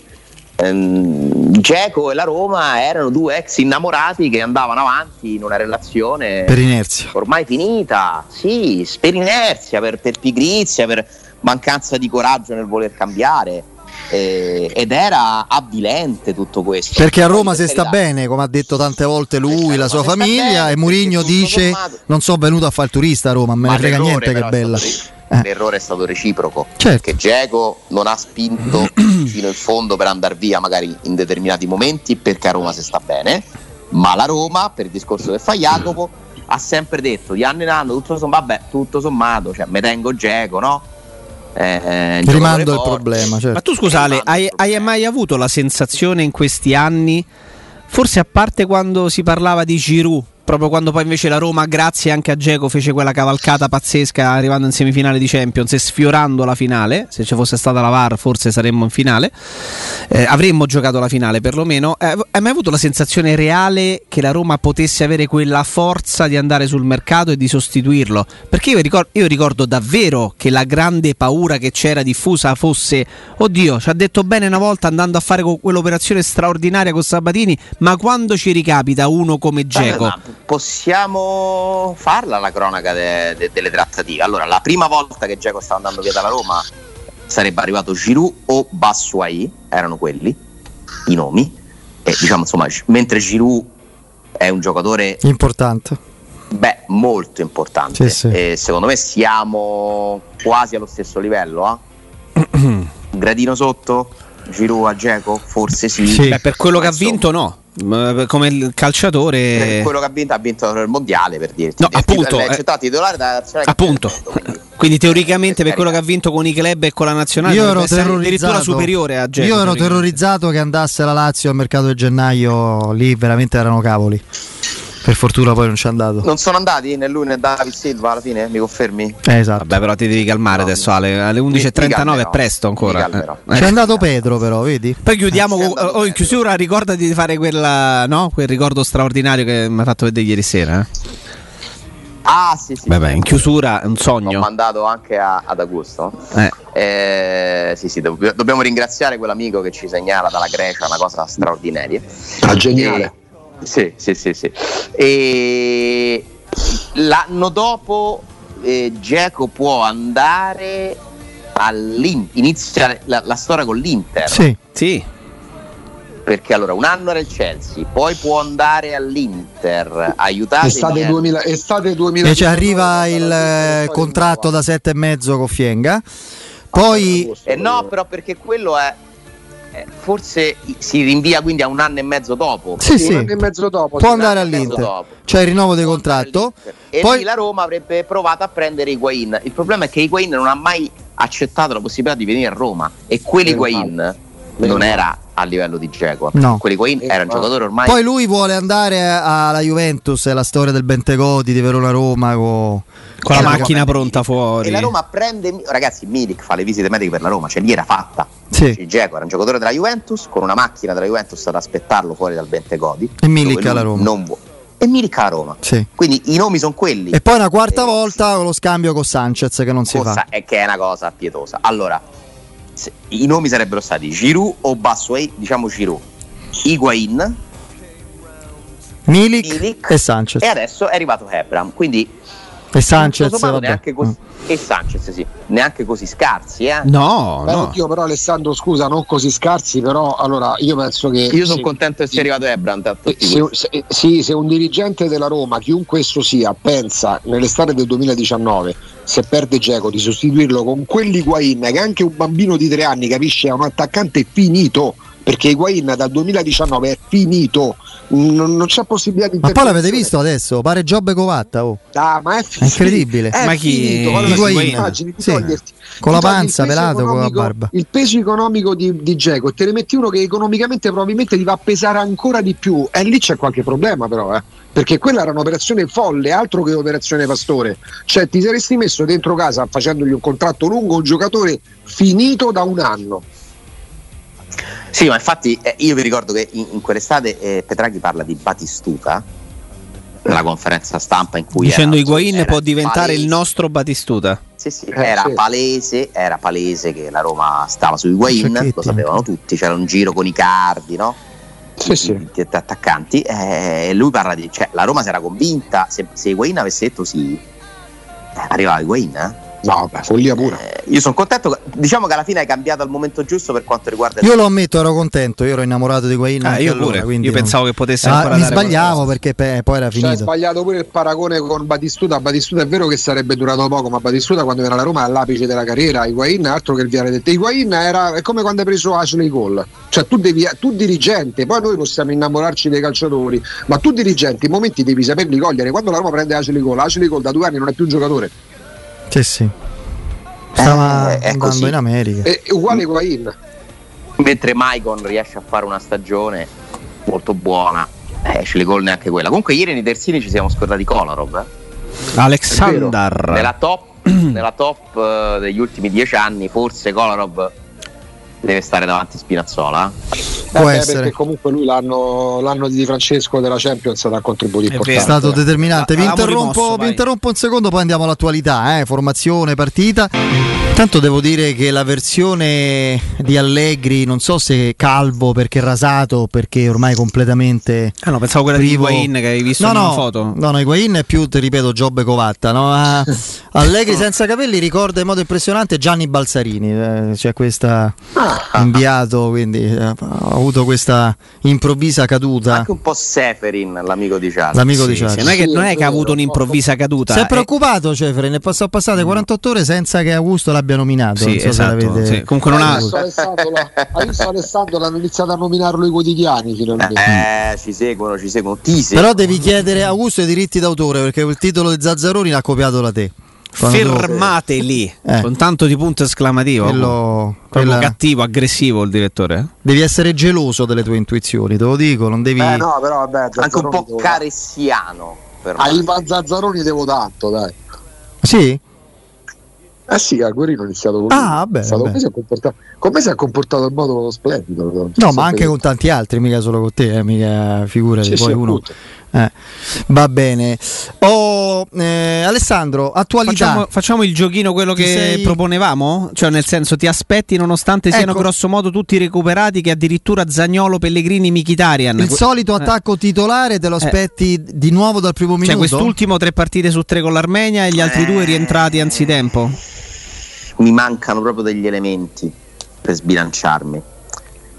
Speaker 2: Ehm, Geco e la Roma erano due ex innamorati che andavano avanti in una relazione
Speaker 3: Per inerzia.
Speaker 2: ormai finita, sì, per inerzia, per, per pigrizia, per mancanza di coraggio nel voler cambiare. Eh, ed era avvilente tutto questo.
Speaker 3: Perché a Roma si sta bene, come ha detto tante volte lui,
Speaker 2: Perché
Speaker 3: la sua
Speaker 2: si sta
Speaker 3: famiglia.
Speaker 2: bene,
Speaker 3: E Mourinho
Speaker 2: tutto
Speaker 3: dice:
Speaker 2: sommato-
Speaker 3: Non sono venuto a fare il turista a Roma, me ne frega niente che è bella.
Speaker 2: stato
Speaker 3: Eh.
Speaker 2: L'errore è stato reciproco.
Speaker 3: Certo.
Speaker 2: Che Geco non ha spinto fino in fondo per andare via, magari in determinati momenti, perché a Roma si sta bene. Ma la Roma, per il discorso che fa Jacopo, ha sempre detto di anno in anno, tutto sommato, vabbè, tutto sommato, cioè me tengo Geco, no? Eh, il
Speaker 3: Rimando il problema. Certo.
Speaker 1: Ma tu scusa Ale,
Speaker 2: Rimando
Speaker 1: hai, hai mai avuto la sensazione in questi anni, forse a parte quando si parlava di Giroud, proprio quando poi invece la Roma, grazie anche a Geco, fece quella cavalcata pazzesca arrivando in semifinale di Champions e sfiorando la finale, se ci fosse stata la VAR forse saremmo in finale, eh, avremmo giocato la finale perlomeno, eh, hai mai avuto la sensazione reale che la Roma potesse avere quella forza di andare sul mercato e di sostituirlo? Perché io ricordo, io ricordo davvero che la grande paura che c'era diffusa fosse, oddio, ci ha detto bene una volta andando a fare quell'operazione straordinaria con Sabatini, ma quando ci ricapita uno come Geco?
Speaker 2: Possiamo farla la cronaca de- de- delle trattative. Allora, la prima volta che Geco stava andando via dalla Roma sarebbe arrivato Giroud o Bassuai, erano quelli i nomi. E diciamo insomma, mentre Giroud è un giocatore
Speaker 3: Importante.
Speaker 2: beh, molto importante.
Speaker 3: Sì, sì.
Speaker 2: E secondo me siamo quasi allo stesso livello. eh. Un gradino sotto, Giroud a Geco? Forse sì.
Speaker 3: Sì.
Speaker 1: Beh, per quello che ha vinto no, come il
Speaker 2: per
Speaker 1: calciatore...
Speaker 2: quello che ha vinto ha vinto il mondiale per dirti
Speaker 1: No,
Speaker 2: È
Speaker 1: appunto,
Speaker 2: è
Speaker 1: eh,
Speaker 2: accettato titolare da nazionale
Speaker 1: Appunto,
Speaker 2: quindi-
Speaker 1: quindi teoricamente per quello che ha vinto con i club e con la nazionale
Speaker 3: Io ero terrorizzato.
Speaker 1: superiore a Geco.
Speaker 3: Io ero terrorizzato che andasse la Lazio al mercato di gennaio. Lì veramente erano cavoli. Per fortuna poi non ci è andato.
Speaker 2: non sono andati né lui né David Silva alla fine mi confermi?
Speaker 3: Eh, esatto.
Speaker 1: Vabbè, però ti devi calmare
Speaker 2: No,
Speaker 1: adesso Ale, alle
Speaker 2: mi
Speaker 1: 11.39 è presto ancora. Eh.
Speaker 3: C'è andato Pedro, però, vedi?
Speaker 1: Poi chiudiamo
Speaker 2: Sei
Speaker 1: con, oh, in chiusura ricordati di fare quella, no? quel ricordo straordinario che mi hai fatto vedere ieri sera. eh.
Speaker 2: Ah sì sì
Speaker 1: Vabbè, in chiusura è un
Speaker 2: L'ho
Speaker 1: sogno.
Speaker 2: mandato anche a- ad Augusto
Speaker 1: Eh.
Speaker 2: Eh, sì sì dobb- dobbiamo ringraziare quell'amico che ci segnala dalla Grecia una cosa straordinaria
Speaker 4: Ah, geniale.
Speaker 2: Sì, sì, sì, sì. E l'anno dopo eh, Geco può andare all'Inter, inizia la, la storia con l'Inter.
Speaker 3: Sì.
Speaker 1: Sì,
Speaker 2: perché allora un anno era il Chelsea, poi può andare all'Inter, aiutatemi.
Speaker 4: Estate,
Speaker 2: eh.
Speaker 4: 2000, estate 2000
Speaker 3: Invece arriva il eh, contratto da sette e mezzo con Fienga. Poi
Speaker 2: Eh no, però perché quello è forse si rinvia quindi a un anno e mezzo dopo.
Speaker 3: sì,
Speaker 4: Sì, un anno e mezzo dopo.
Speaker 3: può andare all'Inter. C'è il rinnovo
Speaker 2: andare
Speaker 3: contratto.
Speaker 2: E
Speaker 3: Poi-
Speaker 2: lì la Roma avrebbe provato a prendere Higuain. Il problema è che Higuain non ha mai accettato la possibilità di venire a Roma e quell'Higuain
Speaker 4: Meno
Speaker 2: non era a livello di Dzeko.
Speaker 3: No.
Speaker 2: Quell'Higuain
Speaker 4: Meno
Speaker 2: era un giocatore ormai
Speaker 3: Poi lui vuole andare alla Juventus, è la storia del Bentegodi di Verona Roma. co-
Speaker 1: Con la
Speaker 2: la
Speaker 1: macchina
Speaker 2: Roma-
Speaker 1: pronta fuori.
Speaker 2: E la Roma prende. Ragazzi, Milik fa le visite mediche per la Roma, cioè lì era fatta.
Speaker 3: Sì.
Speaker 2: Dzeko era un giocatore della Juventus con una macchina della Juventus ad aspettarlo fuori dal Bentegodi.
Speaker 3: E
Speaker 2: lui
Speaker 3: alla Roma.
Speaker 2: non vuole. E Milik alla Roma.
Speaker 3: Sì.
Speaker 2: Quindi i nomi sono quelli.
Speaker 3: E poi una quarta
Speaker 2: Eh,
Speaker 3: volta lo scambio con Sanchez che non si fa.
Speaker 2: è che è una cosa pietosa. Allora, se- i nomi sarebbero stati Giroud o Bassuei, diciamo Giroud, Higuain
Speaker 3: Milik,
Speaker 2: Milik
Speaker 3: e Sanchez.
Speaker 2: e adesso è arrivato Hebram. Quindi
Speaker 3: E Sanchez,
Speaker 2: tutto sommato
Speaker 3: vabbè.
Speaker 2: neanche così, e Sanchez, sì, neanche così scarsi, eh.
Speaker 1: No,
Speaker 4: Beh,
Speaker 1: no.
Speaker 4: oddio, però Alessandro, scusa, non così scarsi, però allora io penso che
Speaker 2: Io sono
Speaker 4: se-
Speaker 2: contento che sia arrivato tanto
Speaker 4: Eh, Se, se- sì, se un dirigente della Roma, chiunque esso sia, pensa nell'estate del 2019, se perde Geco, di sostituirlo con quell'Higuain che anche un bambino di tre anni capisce è un attaccante finito, perché Higuain dal 2019 è finito, non, non c'è possibilità di
Speaker 3: Ma poi l'avete visto adesso? Pare Giobbe Covatta. Oh.
Speaker 4: Ah, ma è,
Speaker 3: È incredibile.
Speaker 4: È
Speaker 1: Ma chi-
Speaker 4: finito. Allora,
Speaker 3: Higuain?
Speaker 4: immagini di
Speaker 3: Sì.
Speaker 4: toglierti-
Speaker 3: Con la panza, pelato, con la barba.
Speaker 4: Il peso economico di, di e te ne metti uno che economicamente probabilmente ti va a pesare ancora di più. E lì c'è qualche problema, però, eh. Perché quella era un'operazione folle, altro che operazione Pastore. Cioè, ti saresti messo dentro casa facendogli un contratto lungo un giocatore finito da un anno.
Speaker 2: Sì, ma infatti eh, io vi ricordo che in, in quell'estate eh, Petraghi parla di Batistuta nella conferenza stampa in cui
Speaker 1: Dicendo
Speaker 2: era,
Speaker 1: Higuain
Speaker 2: era
Speaker 1: può diventare
Speaker 2: palese-
Speaker 1: il nostro Batistuta.
Speaker 2: Sì, sì,
Speaker 4: Eh,
Speaker 2: era
Speaker 4: sì.
Speaker 2: palese, era palese che la Roma stava su Higuain, lo sapevano tutti, c'era un giro con i cardi, no?
Speaker 4: Sì, sì.
Speaker 2: Di- attaccanti eh, e lui parla di cioè la Roma si era convinta se, se Higuain avesse detto sì eh, arrivava Higuain eh?
Speaker 4: No, beh, follia pura.
Speaker 2: Eh, io sono contento diciamo che alla fine hai cambiato al momento giusto per quanto riguarda il
Speaker 3: Io lo ammetto, ero contento. Io ero innamorato di Guain.
Speaker 1: Ah, io
Speaker 3: allora,
Speaker 1: pure.
Speaker 3: quindi
Speaker 1: Io
Speaker 3: non-
Speaker 1: pensavo che potesse
Speaker 3: Ah,
Speaker 1: ancora
Speaker 3: mi sbagliavo perché pe- poi era
Speaker 4: Cioè,
Speaker 3: finito.
Speaker 4: sbagliato pure il paragone con Batistuta. Batistuta è vero che sarebbe durato poco, ma Batistuta quando era alla Roma è all'apice della carriera. Higuain altro che il viale del Higuain era è come quando hai preso Ashley Cole. Cioè, tu, devi, tu dirigente, poi noi possiamo innamorarci dei calciatori, ma tu dirigente, i momenti devi saperli cogliere. Quando la Roma prende Ashley Cole, Ashley Cole da due anni non è più un giocatore.
Speaker 3: Sì, sì. Stava
Speaker 2: Eh,
Speaker 3: andando
Speaker 2: così.
Speaker 3: in America.
Speaker 4: È uguale Higuain.
Speaker 2: mentre Maicon riesce a fare una stagione molto buona eh, Ashley Cole neanche quella comunque ieri nei terzini ci siamo scordati Kolarov eh.
Speaker 1: Alexander.
Speaker 2: nella top, nella top eh, degli ultimi dieci anni forse Kolarov deve stare davanti Spinazzola eh.
Speaker 3: Può
Speaker 4: Eh
Speaker 3: essere.
Speaker 4: perché comunque lui l'anno, l'anno di Francesco della Champions dà contributi
Speaker 1: È
Speaker 3: È stato determinante. Vi interrompo,
Speaker 1: rimosso,
Speaker 3: vi interrompo un secondo, poi andiamo all'attualità. eh, Formazione, partita. Tanto devo dire che la versione di Allegri, non so se calvo perché rasato o perché ormai completamente.
Speaker 1: Ah no, pensavo quella
Speaker 3: privo-
Speaker 1: di Higuain che avevi visto
Speaker 3: no,
Speaker 1: in una
Speaker 3: no,
Speaker 1: foto.
Speaker 3: No, no, Higuain è più, ti ripeto, Giobbe Covatta. No? Ah, Allegri senza capelli ricorda in modo impressionante Gianni Balsarini. eh, C'è questa inviato, quindi eh, ha avuto questa improvvisa caduta.
Speaker 2: anche un po' Seferin l'amico di Charles
Speaker 3: L'amico di
Speaker 1: Sì,
Speaker 3: Ciardi.
Speaker 1: sì, non, è che, non
Speaker 4: è
Speaker 1: che ha avuto un'improvvisa caduta.
Speaker 3: Si è
Speaker 1: eh.
Speaker 3: preoccupato Cefere, ne sono passate 48 ore senza che Augusto l'abbia nominato.
Speaker 1: Sì,
Speaker 3: non so se
Speaker 1: esatto, sì. Comunque non ha-
Speaker 4: Adesso Alessandro, adesso Alessandro l'hanno iniziato a nominarlo i quotidiani finalmente.
Speaker 2: eh, ci seguono ci seguono ti seguono.
Speaker 3: Però devi chiedere a Augusto i diritti d'autore perché il titolo di Zazzaroni l'ha copiato da te. Quando tu-
Speaker 1: Fermateli
Speaker 3: Eh.
Speaker 1: con tanto di punto esclamativo.
Speaker 3: quello-
Speaker 1: Proprio
Speaker 3: quella-
Speaker 1: cattivo, aggressivo il direttore. eh?
Speaker 3: Devi essere geloso delle tue intuizioni, te lo dico, non devi...
Speaker 4: Eh no, però vabbè,
Speaker 2: anche un po' caressiano
Speaker 4: A. Ivan Zazzaroni devo tanto, dai.
Speaker 3: Sì?
Speaker 4: Eh sì, a Guerrino ho iniziato con lui.
Speaker 3: Ah, vabbè,
Speaker 4: È stato-
Speaker 3: vabbè.
Speaker 4: Con, me si è comportato, con me si è comportato in modo splendido.
Speaker 3: No, ma anche con tanti altri, mica solo con te, eh, mica figurati,
Speaker 4: Sì, sì,
Speaker 3: poi uno...
Speaker 4: appunto.
Speaker 3: Eh, va bene. Oh, eh, Alessandro, attualità.
Speaker 1: Facciamo, facciamo il giochino quello
Speaker 3: Ti
Speaker 1: che
Speaker 3: sei-
Speaker 1: proponevamo? Cioè, nel senso, ti aspetti nonostante siano
Speaker 3: Ecco.
Speaker 1: grosso modo tutti recuperati, che addirittura Zagnolo, Pellegrini, Michitarian.
Speaker 3: Il
Speaker 1: Que-
Speaker 3: solito
Speaker 1: eh.
Speaker 3: attacco titolare te lo aspetti di nuovo dal primo
Speaker 1: Cioè,
Speaker 3: minuto?
Speaker 1: quest'ultimo tre partite su tre con l'Armenia e gli altri
Speaker 2: Eh.
Speaker 1: due rientrati anzitempo.
Speaker 2: mi mancano proprio degli elementi per sbilanciarmi.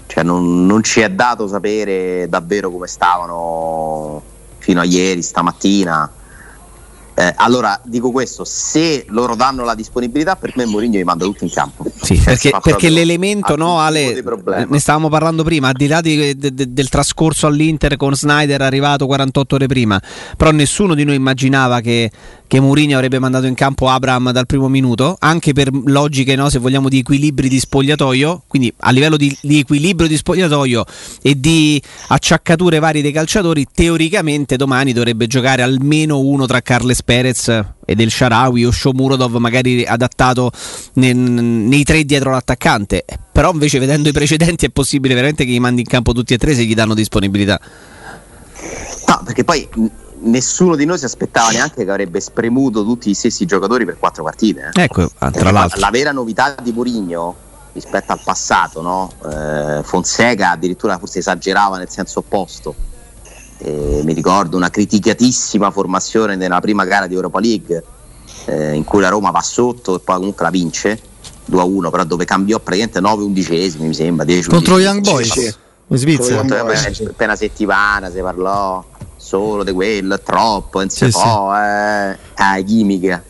Speaker 2: Cioè non, non ci è dato sapere davvero come stavano fino a ieri, stamattina. Eh, allora dico questo: se loro danno la disponibilità, per me Mourinho li manda tutti in campo.
Speaker 1: Sì,
Speaker 2: Cioè,
Speaker 1: perché, perché l'elemento, no, Ale, ne stavamo parlando prima, al di là di- de- de- del trascorso all'Inter con Snyder arrivato 48 ore prima, però nessuno di noi immaginava che, che Mourinho avrebbe mandato in campo Abraham dal primo minuto, anche per logiche, no, se vogliamo, di equilibri di spogliatoio, quindi a livello di, di equilibrio di spogliatoio e di acciaccature varie dei calciatori, teoricamente domani dovrebbe giocare almeno uno tra Carles Perez e del Sharawi o Shomurodov magari adattato ne- nei tre dietro l'attaccante però invece vedendo i precedenti è possibile veramente che gli mandi in campo tutti e tre se gli danno disponibilità
Speaker 2: No, perché poi nessuno di noi si aspettava neanche che avrebbe spremuto tutti gli stessi giocatori per quattro partite. eh.
Speaker 1: ecco ah, tra l'altro
Speaker 2: La vera novità di Mourinho rispetto al passato, no? Eh, Fonseca addirittura forse esagerava nel senso opposto. Eh, mi ricordo una criticatissima formazione nella prima gara di Europa League eh, in cui la Roma va sotto e poi comunque la vince 2-1, però dove cambiò praticamente 9 undicesimi, mi sembra. 10
Speaker 3: Contro. Young Boys
Speaker 4: Sì, sì.
Speaker 3: in Svizzera.
Speaker 2: Appena,
Speaker 4: sì.
Speaker 2: settimana si parlò solo di quello, è troppo, non si
Speaker 3: Sì,
Speaker 2: può, eh, ah, chimica.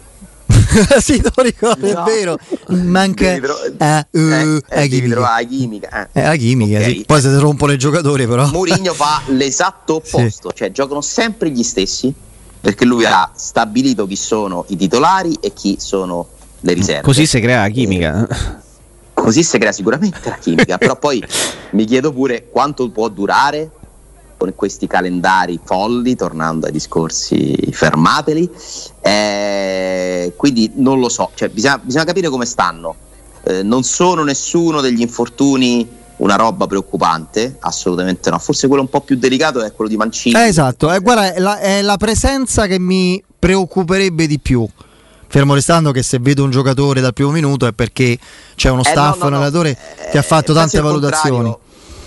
Speaker 3: sì, te lo ricordo, è
Speaker 2: No.
Speaker 3: vero. Manca
Speaker 2: Devi tro-
Speaker 3: eh, uh,
Speaker 2: eh,
Speaker 3: eh,
Speaker 2: eh, devi trovare la chimica. eh.
Speaker 3: La chimica,
Speaker 2: Ok.
Speaker 3: sì. Poi se si rompono i giocatori, però.
Speaker 2: Mourinho fa l'esatto opposto, cioè giocano sempre gli stessi perché lui ha stabilito chi sono i titolari e chi sono le riserve.
Speaker 1: così si crea la chimica
Speaker 2: Così si crea sicuramente la chimica, però poi mi chiedo pure quanto può durare con questi calendari folli, tornando ai discorsi fermateli. Eh, quindi non lo so, cioè, bisogna, bisogna capire come stanno. Eh, non sono nessuno degli infortuni una roba preoccupante, assolutamente no. Forse quello un po' più delicato è quello di Mancini.
Speaker 3: Eh, esatto, eh, guarda, è la, è la presenza che mi preoccuperebbe di più. Fermo restando che se vedo un giocatore dal primo minuto è perché c'è uno
Speaker 2: Eh,
Speaker 3: staff,
Speaker 2: no, no,
Speaker 3: un
Speaker 2: no.
Speaker 3: allenatore che ha
Speaker 2: Eh,
Speaker 3: fatto
Speaker 2: quasi
Speaker 3: tante
Speaker 2: al
Speaker 3: valutazioni.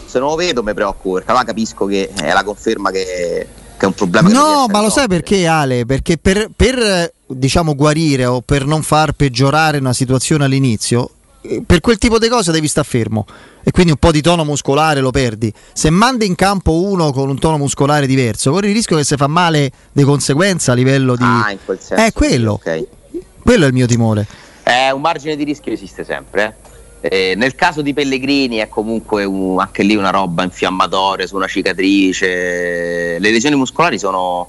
Speaker 2: Se non lo vedo mi preoccupo, perché allora capisco che è la conferma che, che è un problema.
Speaker 3: No, ma lo sai perché Ale? Perché per, per, eh, diciamo guarire o per non far peggiorare una situazione all'inizio, eh, per quel tipo di cose devi stare fermo e quindi un po' di tono muscolare lo perdi. Se mandi in campo uno con un tono muscolare diverso, corri il rischio che si fa male di conseguenza a livello di...
Speaker 2: Ah, in quel senso.
Speaker 3: È quello.
Speaker 2: ok.
Speaker 3: Quello è il mio timore.
Speaker 2: Eh, un margine di rischio esiste sempre. eh. Eh, nel caso di Pellegrini è comunque un- anche lì una roba infiammatoria su una cicatrice. Le lesioni muscolari sono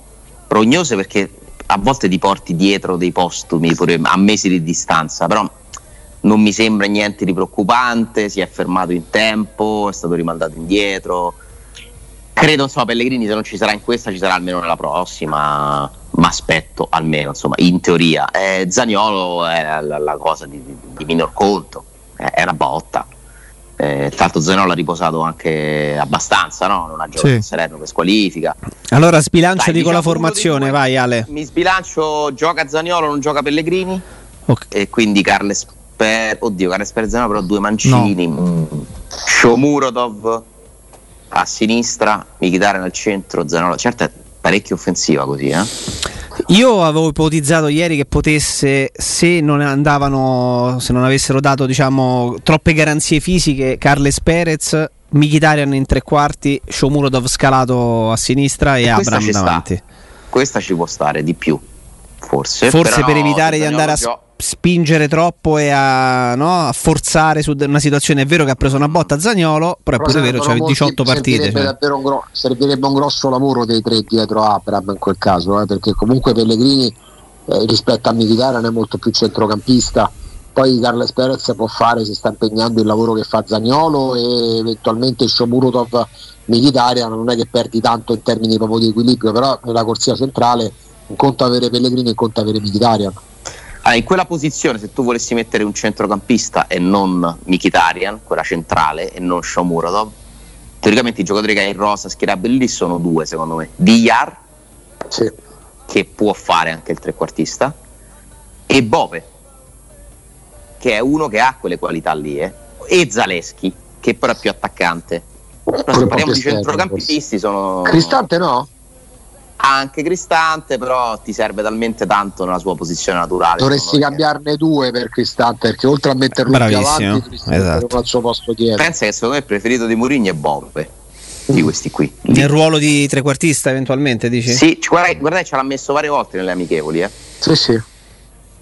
Speaker 2: rognose perché a volte ti porti dietro dei postumi pure a mesi di distanza, però non mi sembra niente di preoccupante, si è fermato in tempo, è stato rimandato indietro. Credo insomma Pellegrini se non ci sarà in questa ci sarà almeno nella prossima, ma aspetto almeno insomma in teoria. Eh, Zaniolo è la, la cosa di, di- di minor conto, è, è una botta. Eh, tra l'altro Zaniolo ha riposato anche abbastanza, no? non ha giocato
Speaker 3: Sì.
Speaker 2: in Salerno per squalifica.
Speaker 1: allora sbilanciati
Speaker 2: Dai,
Speaker 1: con la
Speaker 2: diciamo
Speaker 1: formazione
Speaker 2: due.
Speaker 1: vai Ale
Speaker 2: Mi sbilancio, gioca Zaniolo, non gioca Pellegrini
Speaker 1: Ok.
Speaker 2: e quindi Carles Per... Oddio, Carles Per Zaniolo però due mancini. Mm. Shomurodov a sinistra, Mkhitaryan al centro, Zaniolo. Certo è parecchio offensiva così, eh?
Speaker 1: Io avevo ipotizzato ieri che potesse, se non andavano, se non avessero dato diciamo troppe garanzie fisiche, Carles Perez, Mkhitaryan in tre quarti, Shomurodov scalato a sinistra e,
Speaker 2: E
Speaker 1: Abram
Speaker 2: ci sta.
Speaker 1: davanti.
Speaker 2: Questa ci può stare di più, forse.
Speaker 1: Forse per evitare di andare a
Speaker 2: gio-
Speaker 1: spingere troppo e a, no, a forzare su una situazione. È vero che ha preso una botta Zagnolo, però è pure vero, c'ha
Speaker 4: molti-
Speaker 1: 18 partite.
Speaker 4: Servirebbe,
Speaker 1: cioè.
Speaker 4: davvero un gro- servirebbe un grosso lavoro dei tre dietro Abram in quel caso, eh, perché comunque Pellegrini eh, rispetto a Mkhitaryan è molto più centrocampista. Poi Carles Perez può fare, si sta impegnando il lavoro che fa Zagnolo e eventualmente Shomurodov Mkhitaryan non è che perdi tanto in termini proprio di equilibrio, però nella corsia centrale un conto avere Pellegrini e un conto avere Mkhitaryan.
Speaker 2: Allora, in quella posizione, se tu volessi mettere un centrocampista e non Mkhitaryan, quella centrale, e non Shomurodov, teoricamente i giocatori che hai in rosa schierabili lì sono due, secondo me. Diar,
Speaker 4: Sì.
Speaker 2: che può fare anche il trequartista, e Bove, che è uno che ha quelle qualità lì, eh. e Zaleschi, che però è più attaccante. Però se parliamo di centrocampisti sono...
Speaker 4: Cristante no?
Speaker 2: Anche Cristante, però ti serve talmente tanto nella sua posizione naturale.
Speaker 4: Dovresti cambiarne due per Cristante, perché oltre a metterlo più avanti,
Speaker 1: esatto.
Speaker 4: al suo posto dietro.
Speaker 2: Pensa che secondo me il preferito di Mourinho è Bove di questi qui.
Speaker 1: Nel ruolo di trequartista eventualmente dici?
Speaker 2: Sì, guarda, guarda ce l'ha messo varie volte nelle amichevoli. Eh.
Speaker 4: Sì, sì.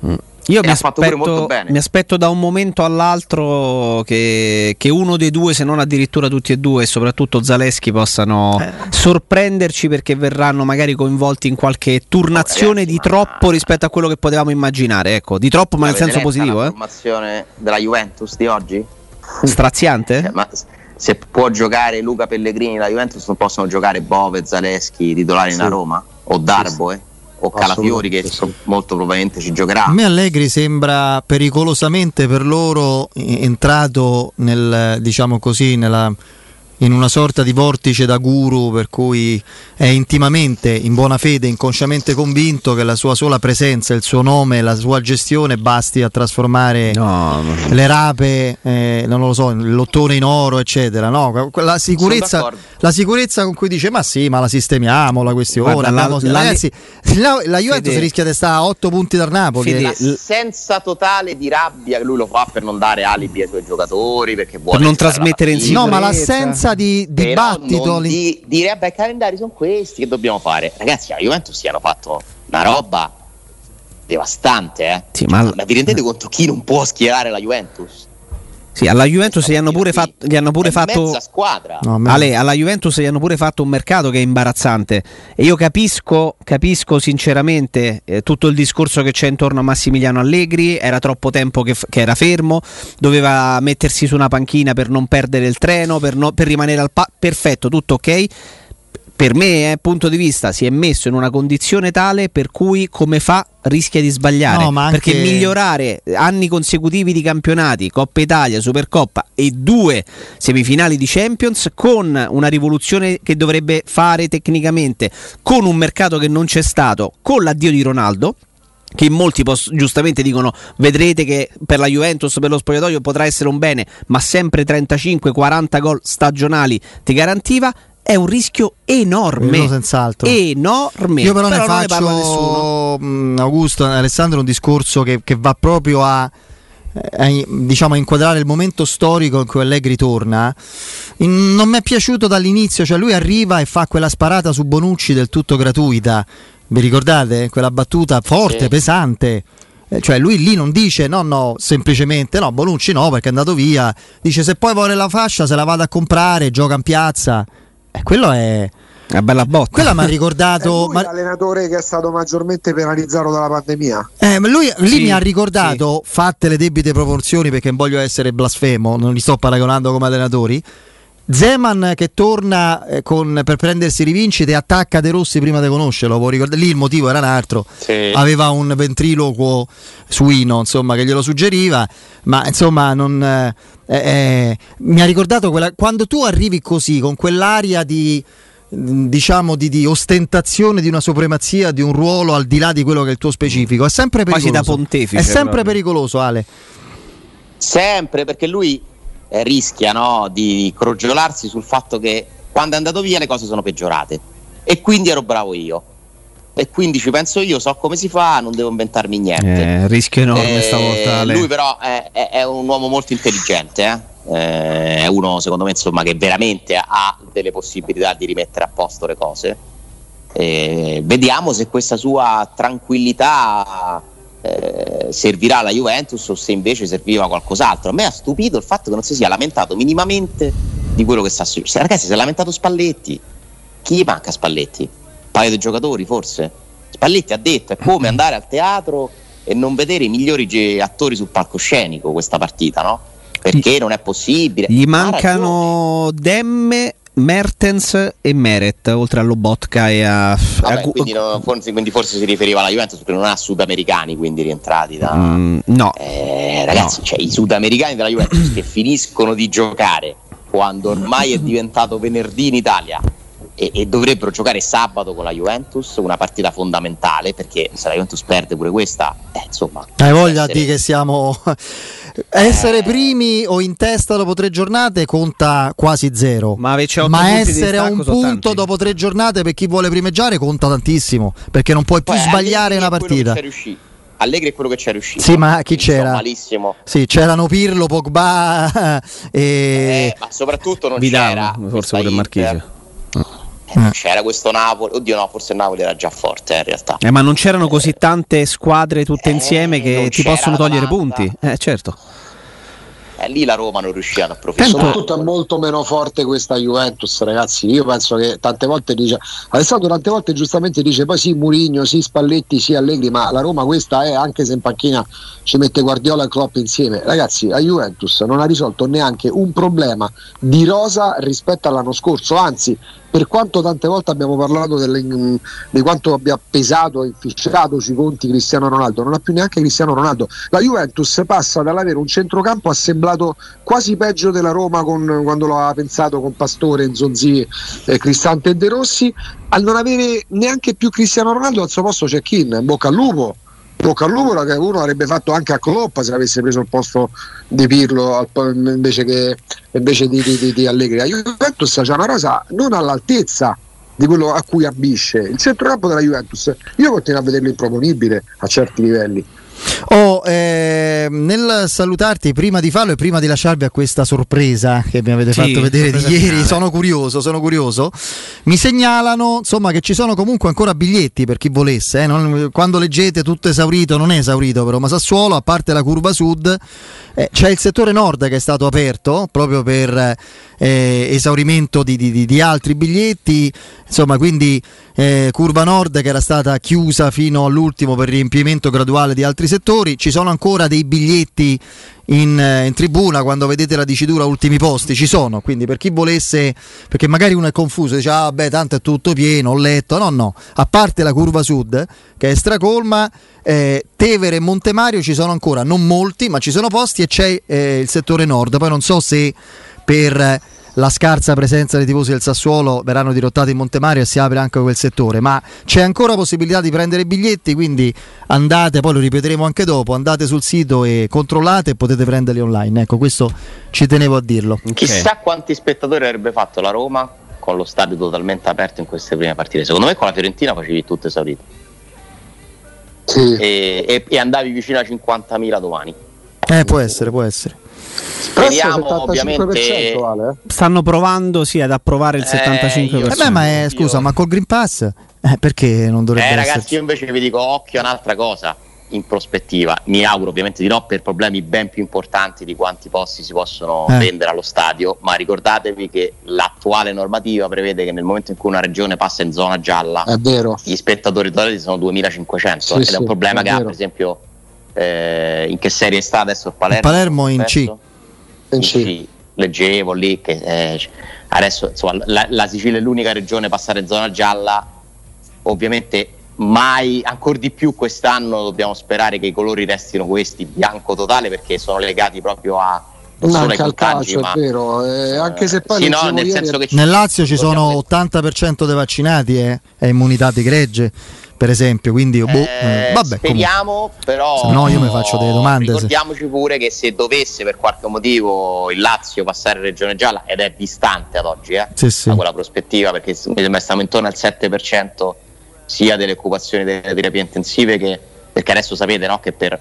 Speaker 1: Mm. Io mi aspetto,
Speaker 2: bene.
Speaker 1: mi aspetto da un momento all'altro che, che uno dei due, se non addirittura tutti e due, e soprattutto Zaleschi, possano
Speaker 2: Eh.
Speaker 1: sorprenderci perché verranno magari coinvolti in qualche turnazione
Speaker 2: ragazzi,
Speaker 1: di
Speaker 2: ma-
Speaker 1: troppo rispetto a quello che potevamo immaginare. Ecco, di troppo, ma nel
Speaker 2: L'avete
Speaker 1: senso
Speaker 2: letta
Speaker 1: positivo,
Speaker 2: La
Speaker 1: eh?
Speaker 2: formazione della Juventus di oggi?
Speaker 1: Straziante?
Speaker 2: Cioè, ma se può giocare Luca Pellegrini la Juventus, non possono giocare Bove, Zaleschi titolari
Speaker 4: Sì.
Speaker 2: in Roma? O Darbo, eh? O Calafiori che
Speaker 4: sì.
Speaker 2: molto probabilmente ci giocherà.
Speaker 3: A me Allegri sembra pericolosamente per loro eh, entrato nel, diciamo così, nella, in una sorta di vortice da guru per cui è intimamente, in buona fede, inconsciamente convinto che la sua sola presenza, il suo nome, la sua gestione basti a trasformare
Speaker 1: No, no.
Speaker 3: le rape, eh, non lo so, il lottone in oro, eccetera. No, la sicurezza, la sicurezza con cui dice: Ma sì, ma la sistemiamo la questione.
Speaker 1: Guarda,
Speaker 3: abbiamo-
Speaker 1: la-
Speaker 3: ragazzi, la, la Juventus
Speaker 1: Fede-
Speaker 3: rischia di stare a 8 punti dal Napoli.
Speaker 1: Fede-
Speaker 3: Eh,
Speaker 2: L'assenza totale di rabbia che lui lo fa per non dare alibi ai suoi giocatori, perché vuole
Speaker 1: Per non
Speaker 2: giocare la
Speaker 1: trasmettere in
Speaker 2: partita.
Speaker 3: No, ma
Speaker 1: sicurezza.
Speaker 3: L'assenza di dibattito.
Speaker 2: di dire vabbè i calendari sono questi che dobbiamo fare ragazzi la Juventus si hanno fatto una roba devastante eh.
Speaker 1: Sì, ma-
Speaker 2: ma vi rendete conto chi non può schierare la Juventus?
Speaker 1: Sì, alla Juventus gli hanno pure, fatto, gli hanno pure fatto
Speaker 2: mezza squadra.
Speaker 3: No,
Speaker 1: Ale, alla Juventus gli hanno pure fatto un mercato che è imbarazzante. E io capisco, capisco sinceramente eh, tutto il discorso che c'è intorno a Massimiliano Allegri, era troppo tempo che, f- che era fermo, doveva mettersi su una panchina per non perdere il treno, per, no- per rimanere al pa- perfetto, tutto ok. Per me, eh, punto di vista, si è messo in una condizione tale per cui come fa rischia di sbagliare.
Speaker 3: No, anche-
Speaker 1: Perché migliorare anni consecutivi di campionati, Coppa Italia, Supercoppa e due semifinali di Champions con una rivoluzione che dovrebbe fare tecnicamente, con un mercato che non c'è stato, con l'addio di Ronaldo che molti pos- giustamente dicono vedrete che per la Juventus per lo spogliatoio potrà essere un bene ma sempre 35-40 gol stagionali ti garantiva è un rischio enorme
Speaker 3: Quello senz'altro.
Speaker 1: enorme
Speaker 3: Io però, ne
Speaker 1: non ne nessuno
Speaker 3: faccio, mh, Augusto e Alessandro, un discorso che, che va proprio a, eh, a, diciamo, a inquadrare il momento storico in cui Allegri torna. Non mi è piaciuto dall'inizio, cioè lui arriva e fa quella sparata su Bonucci del tutto gratuita. Vi ricordate? Quella battuta forte,
Speaker 2: Sì.
Speaker 3: pesante. Eh, Cioè lui lì non dice no no semplicemente no Bonucci no perché è andato via dice se poi vuole la fascia se la vado a comprare gioca in piazza e quello è
Speaker 1: una bella botta
Speaker 3: quella mi ha
Speaker 4: È
Speaker 3: ricordato
Speaker 4: lui
Speaker 3: ma-
Speaker 4: l'allenatore che è stato maggiormente penalizzato dalla pandemia.
Speaker 3: Eh, ma lui lì
Speaker 1: Sì,
Speaker 3: mi ha ricordato, fatte le debite proporzioni perché non voglio essere blasfemo, non li sto paragonando come allenatori. Zeman che torna eh, con- per prendersi rivincite e attacca De Rossi prima di conoscerlo, può ricordare- lì il motivo era un altro,
Speaker 2: Sì.
Speaker 3: aveva un ventriloquo suino insomma, che glielo suggeriva, ma insomma non, eh, eh, mi ha ricordato quella, quando tu arrivi così con quell'aria di diciamo di, di ostentazione di una supremazia di un ruolo al di là di quello che è il tuo specifico è sempre
Speaker 1: Quasi
Speaker 3: pericoloso
Speaker 1: da pontefice
Speaker 3: è sempre
Speaker 1: proprio.
Speaker 3: pericoloso Ale
Speaker 2: sempre perché lui eh, rischia no, di crogiolarsi sul fatto che quando è andato via le cose sono peggiorate e quindi ero bravo io e quindi ci penso io, so come si fa, non devo inventarmi niente.
Speaker 1: Eh, rischio enorme
Speaker 2: Eh,
Speaker 1: stavolta Ale.
Speaker 2: Lui però è, è- è un uomo molto intelligente, eh? Eh, è uno secondo me insomma, che veramente ha delle possibilità di rimettere a posto le cose. Eh, vediamo se questa sua tranquillità eh, servirà alla Juventus o se invece serviva qualcos'altro. A me ha stupito il fatto che non si sia lamentato minimamente di quello che sta succedendo. Ragazzi, si è lamentato Spalletti. Chi gli manca Spalletti? Un paio di giocatori forse? Spalletti ha detto è come andare al teatro e non vedere i migliori attori sul palcoscenico questa partita, no? Perché non è possibile.
Speaker 1: Gli mancano Demme, Mertens e Meret, oltre a Lobotka e a...
Speaker 2: Vabbè,
Speaker 1: a
Speaker 2: quindi, no, forse, quindi forse si riferiva alla Juventus perché non ha sudamericani quindi rientrati da...
Speaker 1: Mm, no,
Speaker 2: Eh, ragazzi, cioè, i sudamericani della Juventus che finiscono di giocare quando ormai è diventato venerdì in Italia e, e dovrebbero giocare sabato con la Juventus, una partita fondamentale perché se la Juventus perde pure questa, eh, insomma,
Speaker 3: hai voglia
Speaker 2: essere-
Speaker 3: di che siamo essere primi o in testa dopo tre giornate conta quasi zero.
Speaker 1: Ma,
Speaker 3: Ma essere a un punto
Speaker 1: tanti.
Speaker 3: dopo tre giornate per chi vuole primeggiare conta tantissimo. Perché non puoi più
Speaker 2: Poi
Speaker 3: sbagliare una partita.
Speaker 2: Allegri è quello che c'è riuscito.
Speaker 3: Sì, ma chi c'era?
Speaker 2: Malissimo.
Speaker 3: Sì, c'erano Pirlo, Pogba e.
Speaker 2: Eh, ma soprattutto non
Speaker 1: Vidal,
Speaker 2: c'era
Speaker 1: forse pure. Marchisio.
Speaker 2: Eh, c'era questo Napoli. Oddio, no, forse il Napoli era già forte eh, in realtà.
Speaker 1: Eh, ma non c'erano così tante squadre tutte
Speaker 2: Eh,
Speaker 1: insieme che ti possono togliere punti. Eh, certo.
Speaker 2: Eh, lì la Roma non riusciva ad approfittare.
Speaker 4: Soprattutto è molto meno forte questa Juventus, ragazzi. Io penso che tante volte dice Alessandro tante volte giustamente dice poi sì Murigno, sì Spalletti, sì Allegri, ma la Roma questa è anche se in panchina ci mette Guardiola e Klopp insieme. Ragazzi, la Juventus non ha risolto neanche un problema di rosa rispetto all'anno scorso, anzi per quanto tante volte abbiamo parlato delle- mm, di quanto abbia pesato e inficiato sui conti Cristiano Ronaldo, non ha più neanche Cristiano Ronaldo. La Juventus passa dall'avere un centrocampo assemblato quasi peggio della Roma con- quando lo aveva pensato con Pastore, Zonzi, eh, Cristante e De Rossi, al non avere neanche più Cristiano Ronaldo al suo posto c'è Kin, in bocca al lupo. Bocca al lupo uno avrebbe fatto anche a Klopp se avesse preso il posto di Pirlo invece, che, invece di, di, di- Allegri. La Juventus c'ha una rosa non all'altezza di quello a cui ambisce. Il centrocampo della Juventus io continuo a vederlo improponibile a certi livelli.
Speaker 3: Oh, ehm, nel salutarti prima di farlo e prima di lasciarvi a questa sorpresa che mi avete
Speaker 1: Sì,
Speaker 3: fatto vedere di ieri,
Speaker 1: finale.
Speaker 3: sono curioso, sono curioso. Mi segnalano insomma che ci sono comunque ancora biglietti per chi volesse. eh, non- quando leggete tutto esaurito, non è esaurito però, ma Sassuolo, a parte la curva sud, eh, c'è il settore nord che è stato aperto proprio per eh, esaurimento di, di- di- di altri biglietti. Insomma, quindi eh, curva nord che era stata chiusa fino all'ultimo per riempimento graduale di altri settori. Ci sono ancora dei biglietti in, eh, in tribuna quando vedete la dicitura ultimi posti, ci sono. Quindi per chi volesse, perché magari uno è confuso, dice ah beh tanto è tutto pieno, ho letto. No, no, a parte la curva sud che è stracolma, eh, Tevere e Montemario ci sono ancora, non molti, ma ci sono posti e c'è eh, il settore nord. Poi non so se per la scarsa presenza dei tifosi del Sassuolo verranno dirottati in Montemario e si apre anche quel settore, ma c'è ancora possibilità di prendere biglietti, quindi andate, poi lo ripeteremo anche dopo, andate sul sito e controllate e potete prenderli online. Ecco, questo ci tenevo a dirlo.
Speaker 1: Ok.
Speaker 2: Chissà quanti spettatori avrebbe fatto la Roma con lo stadio totalmente aperto in queste prime partite. Secondo me con la Fiorentina facevi tutto esaurito
Speaker 4: Sì.
Speaker 2: e, e- e andavi vicino a 50.000 domani.
Speaker 3: Eh, può essere, può essere.
Speaker 2: Speriamo ovviamente...
Speaker 4: vale, eh?
Speaker 1: Stanno provando sì, ad approvare il
Speaker 2: Eh,
Speaker 1: 75%.
Speaker 2: io-
Speaker 3: Eh beh, ma è,
Speaker 2: Io-
Speaker 3: scusa, ma col Green Pass? Eh, perché non dovrebbe
Speaker 2: Eh ragazzi, io invece vi dico occhio a un'altra cosa in prospettiva. Mi auguro ovviamente di no per problemi ben più importanti di quanti posti si possono
Speaker 3: Eh.
Speaker 2: vendere allo stadio, ma ricordatevi che l'attuale normativa prevede che nel momento in cui una regione passa in zona gialla,
Speaker 4: È vero.
Speaker 2: gli spettatori totali sono 2500
Speaker 4: Sì,
Speaker 2: ed
Speaker 4: sì,
Speaker 2: è un problema
Speaker 4: è
Speaker 2: che ha per esempio eh, in che serie sta adesso il Palermo?
Speaker 3: Il Palermo in C.
Speaker 4: C.
Speaker 2: Leggevo lì che eh, adesso insomma, la, la Sicilia è l'unica regione a passare in zona gialla. Ovviamente mai ancora di più quest'anno dobbiamo sperare che i colori restino questi bianco totale perché sono legati proprio a non solo
Speaker 4: al
Speaker 2: contagi,
Speaker 4: calcio,
Speaker 2: ma
Speaker 4: è vero. eh, anche se poi
Speaker 2: sì, no, nel
Speaker 4: ieri-
Speaker 2: senso che ci-
Speaker 3: Nel Lazio ci sono
Speaker 2: dobbiamo-
Speaker 3: 80% dei vaccinati e è immunità di gregge, per esempio, quindi boh,
Speaker 2: Eh,
Speaker 3: eh, vabbè, comunque.
Speaker 2: speriamo, però.
Speaker 3: Se no io mi faccio delle domande, se-
Speaker 2: Ricordiamoci pure che se dovesse per qualche motivo il Lazio passare in regione gialla, ed è distante ad oggi, eh,
Speaker 3: Sì, sì.
Speaker 2: da quella prospettiva, perché stiamo intorno al 7% sia delle occupazioni delle terapie intensive che perché adesso sapete no, che per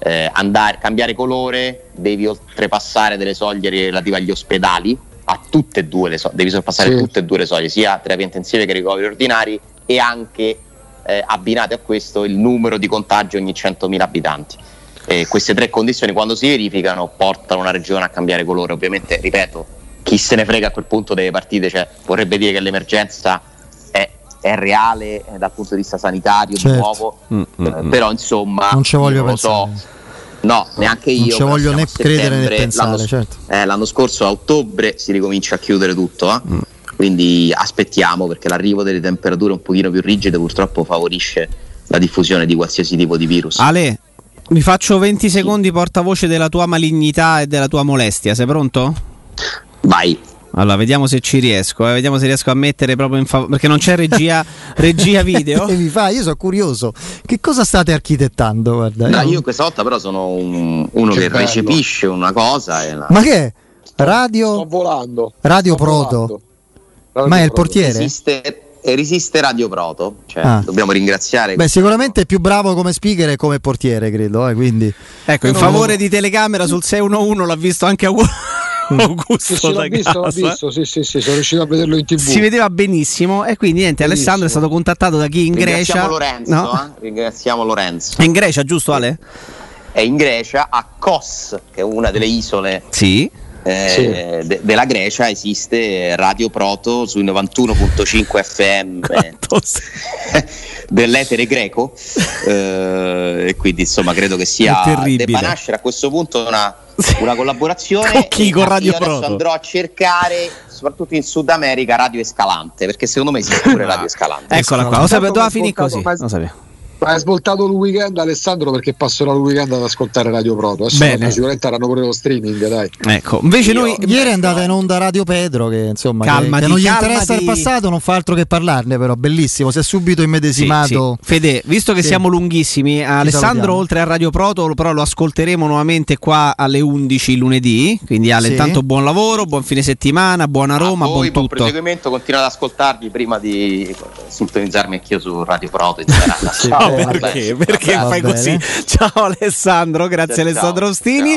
Speaker 2: eh, andare cambiare colore devi oltrepassare delle soglie relative agli ospedali a tutte e due le soglie, devi sorpassare
Speaker 4: Sì.
Speaker 2: tutte e due le soglie, sia terapie intensive che ricoveri ordinari e anche eh, abbinate a questo il numero di contagi ogni 100.000 abitanti. E queste tre condizioni quando si verificano portano una regione a cambiare colore. Ovviamente, ripeto, chi se ne frega a quel punto delle partite, cioè, vorrebbe dire che l'emergenza è, è reale eh, dal punto di vista sanitario
Speaker 3: Certo.
Speaker 2: di nuovo,
Speaker 1: Mm, mm,
Speaker 2: eh,
Speaker 1: mm.
Speaker 2: però insomma
Speaker 3: Non ci voglio pensare.
Speaker 2: so. No, neanche io.
Speaker 3: Non ci voglio né credere né pensare,
Speaker 2: l'anno,
Speaker 3: certo.
Speaker 2: eh, l'anno scorso a ottobre si ricomincia a chiudere tutto, eh.
Speaker 3: Mm.
Speaker 2: Quindi aspettiamo perché l'arrivo delle temperature un pochino più rigide purtroppo favorisce la diffusione di qualsiasi tipo di virus.
Speaker 1: Ale, mi faccio 20 secondi portavoce della tua malignità e della tua molestia. Sei pronto?
Speaker 2: Vai.
Speaker 1: Allora, vediamo se ci riesco. Eh. Vediamo se riesco a mettere proprio in favore. Perché non c'è regia, regia video.
Speaker 3: mi fa? Io sono curioso. Che cosa state architettando? Guarda,
Speaker 2: no, io questa volta però sono un, uno che, che recepisce una cosa. La...
Speaker 3: Ma che è? Radio.
Speaker 4: Sto volando.
Speaker 3: Radio
Speaker 4: Sto
Speaker 3: Proto.
Speaker 4: volando.
Speaker 3: Ma è il portiere?
Speaker 2: Esiste, resiste Radio Proto. Cioè, ah. Dobbiamo ringraziare.
Speaker 3: Beh, sicuramente è più bravo come speaker e come portiere, credo. Eh, quindi...
Speaker 1: Ecco, in favore di telecamera sul 611 l'ha visto anche a Augusto
Speaker 4: sì, sì, l'ho visto, l'ho visto, sì, sì, sì, sono riuscito a vederlo in tv.
Speaker 1: Si vedeva benissimo e quindi niente, benissimo. Alessandro è stato contattato da chi in Grecia.
Speaker 2: Lorenzo, no? eh? Ringraziamo Lorenzo.
Speaker 1: È in Grecia, giusto Ale?
Speaker 2: È in Grecia, a Kos, che è una delle isole.
Speaker 1: Sì.
Speaker 2: Eh, sì. de- della Grecia esiste Radio Proto sui 91.5 FM dell'etere greco. Eh, e quindi insomma credo che sia debba nascere a questo punto una una collaborazione.
Speaker 1: Con chi? Con Radio
Speaker 2: Proto?
Speaker 1: Adesso
Speaker 2: andrò a cercare soprattutto in Sud America Radio Escalante perché secondo me esiste pure Radio Escalante.
Speaker 1: Eccola qua, lo sapevo, doveva finire così. lo sapevo
Speaker 4: ma hai svoltato il weekend Alessandro perché passerò il weekend ad ascoltare Radio Proto. Adesso
Speaker 1: Bene.
Speaker 4: sicuramente avranno pure lo streaming, dai.
Speaker 1: Ecco, invece
Speaker 3: Io,
Speaker 1: noi
Speaker 3: ieri è andata in onda Radio Pedro che insomma
Speaker 1: calmati,
Speaker 3: che, che non gli
Speaker 1: calmati.
Speaker 3: interessa il passato, non fa altro che parlarne però, bellissimo, si è subito immedesimato.
Speaker 1: Sì, sì. Fede, visto che
Speaker 3: Sì.
Speaker 1: siamo lunghissimi, Alessandro
Speaker 3: salutiamo.
Speaker 1: oltre a Radio Proto però lo ascolteremo nuovamente qua alle 11 lunedì, quindi Ale
Speaker 3: Sì.
Speaker 1: intanto buon lavoro, buon fine settimana, buona Roma,
Speaker 2: a voi,
Speaker 1: buon
Speaker 2: buon
Speaker 1: tutto.
Speaker 2: proseguimento continuate ad ascoltarvi prima di sintonizzarmi anch'io su Radio Proto in generale.
Speaker 1: Perché?
Speaker 2: Vabbè.
Speaker 1: Perché
Speaker 3: Va
Speaker 1: fai così? Ciao Alessandro, grazie
Speaker 2: Ciao,
Speaker 1: Alessandro. Ostini.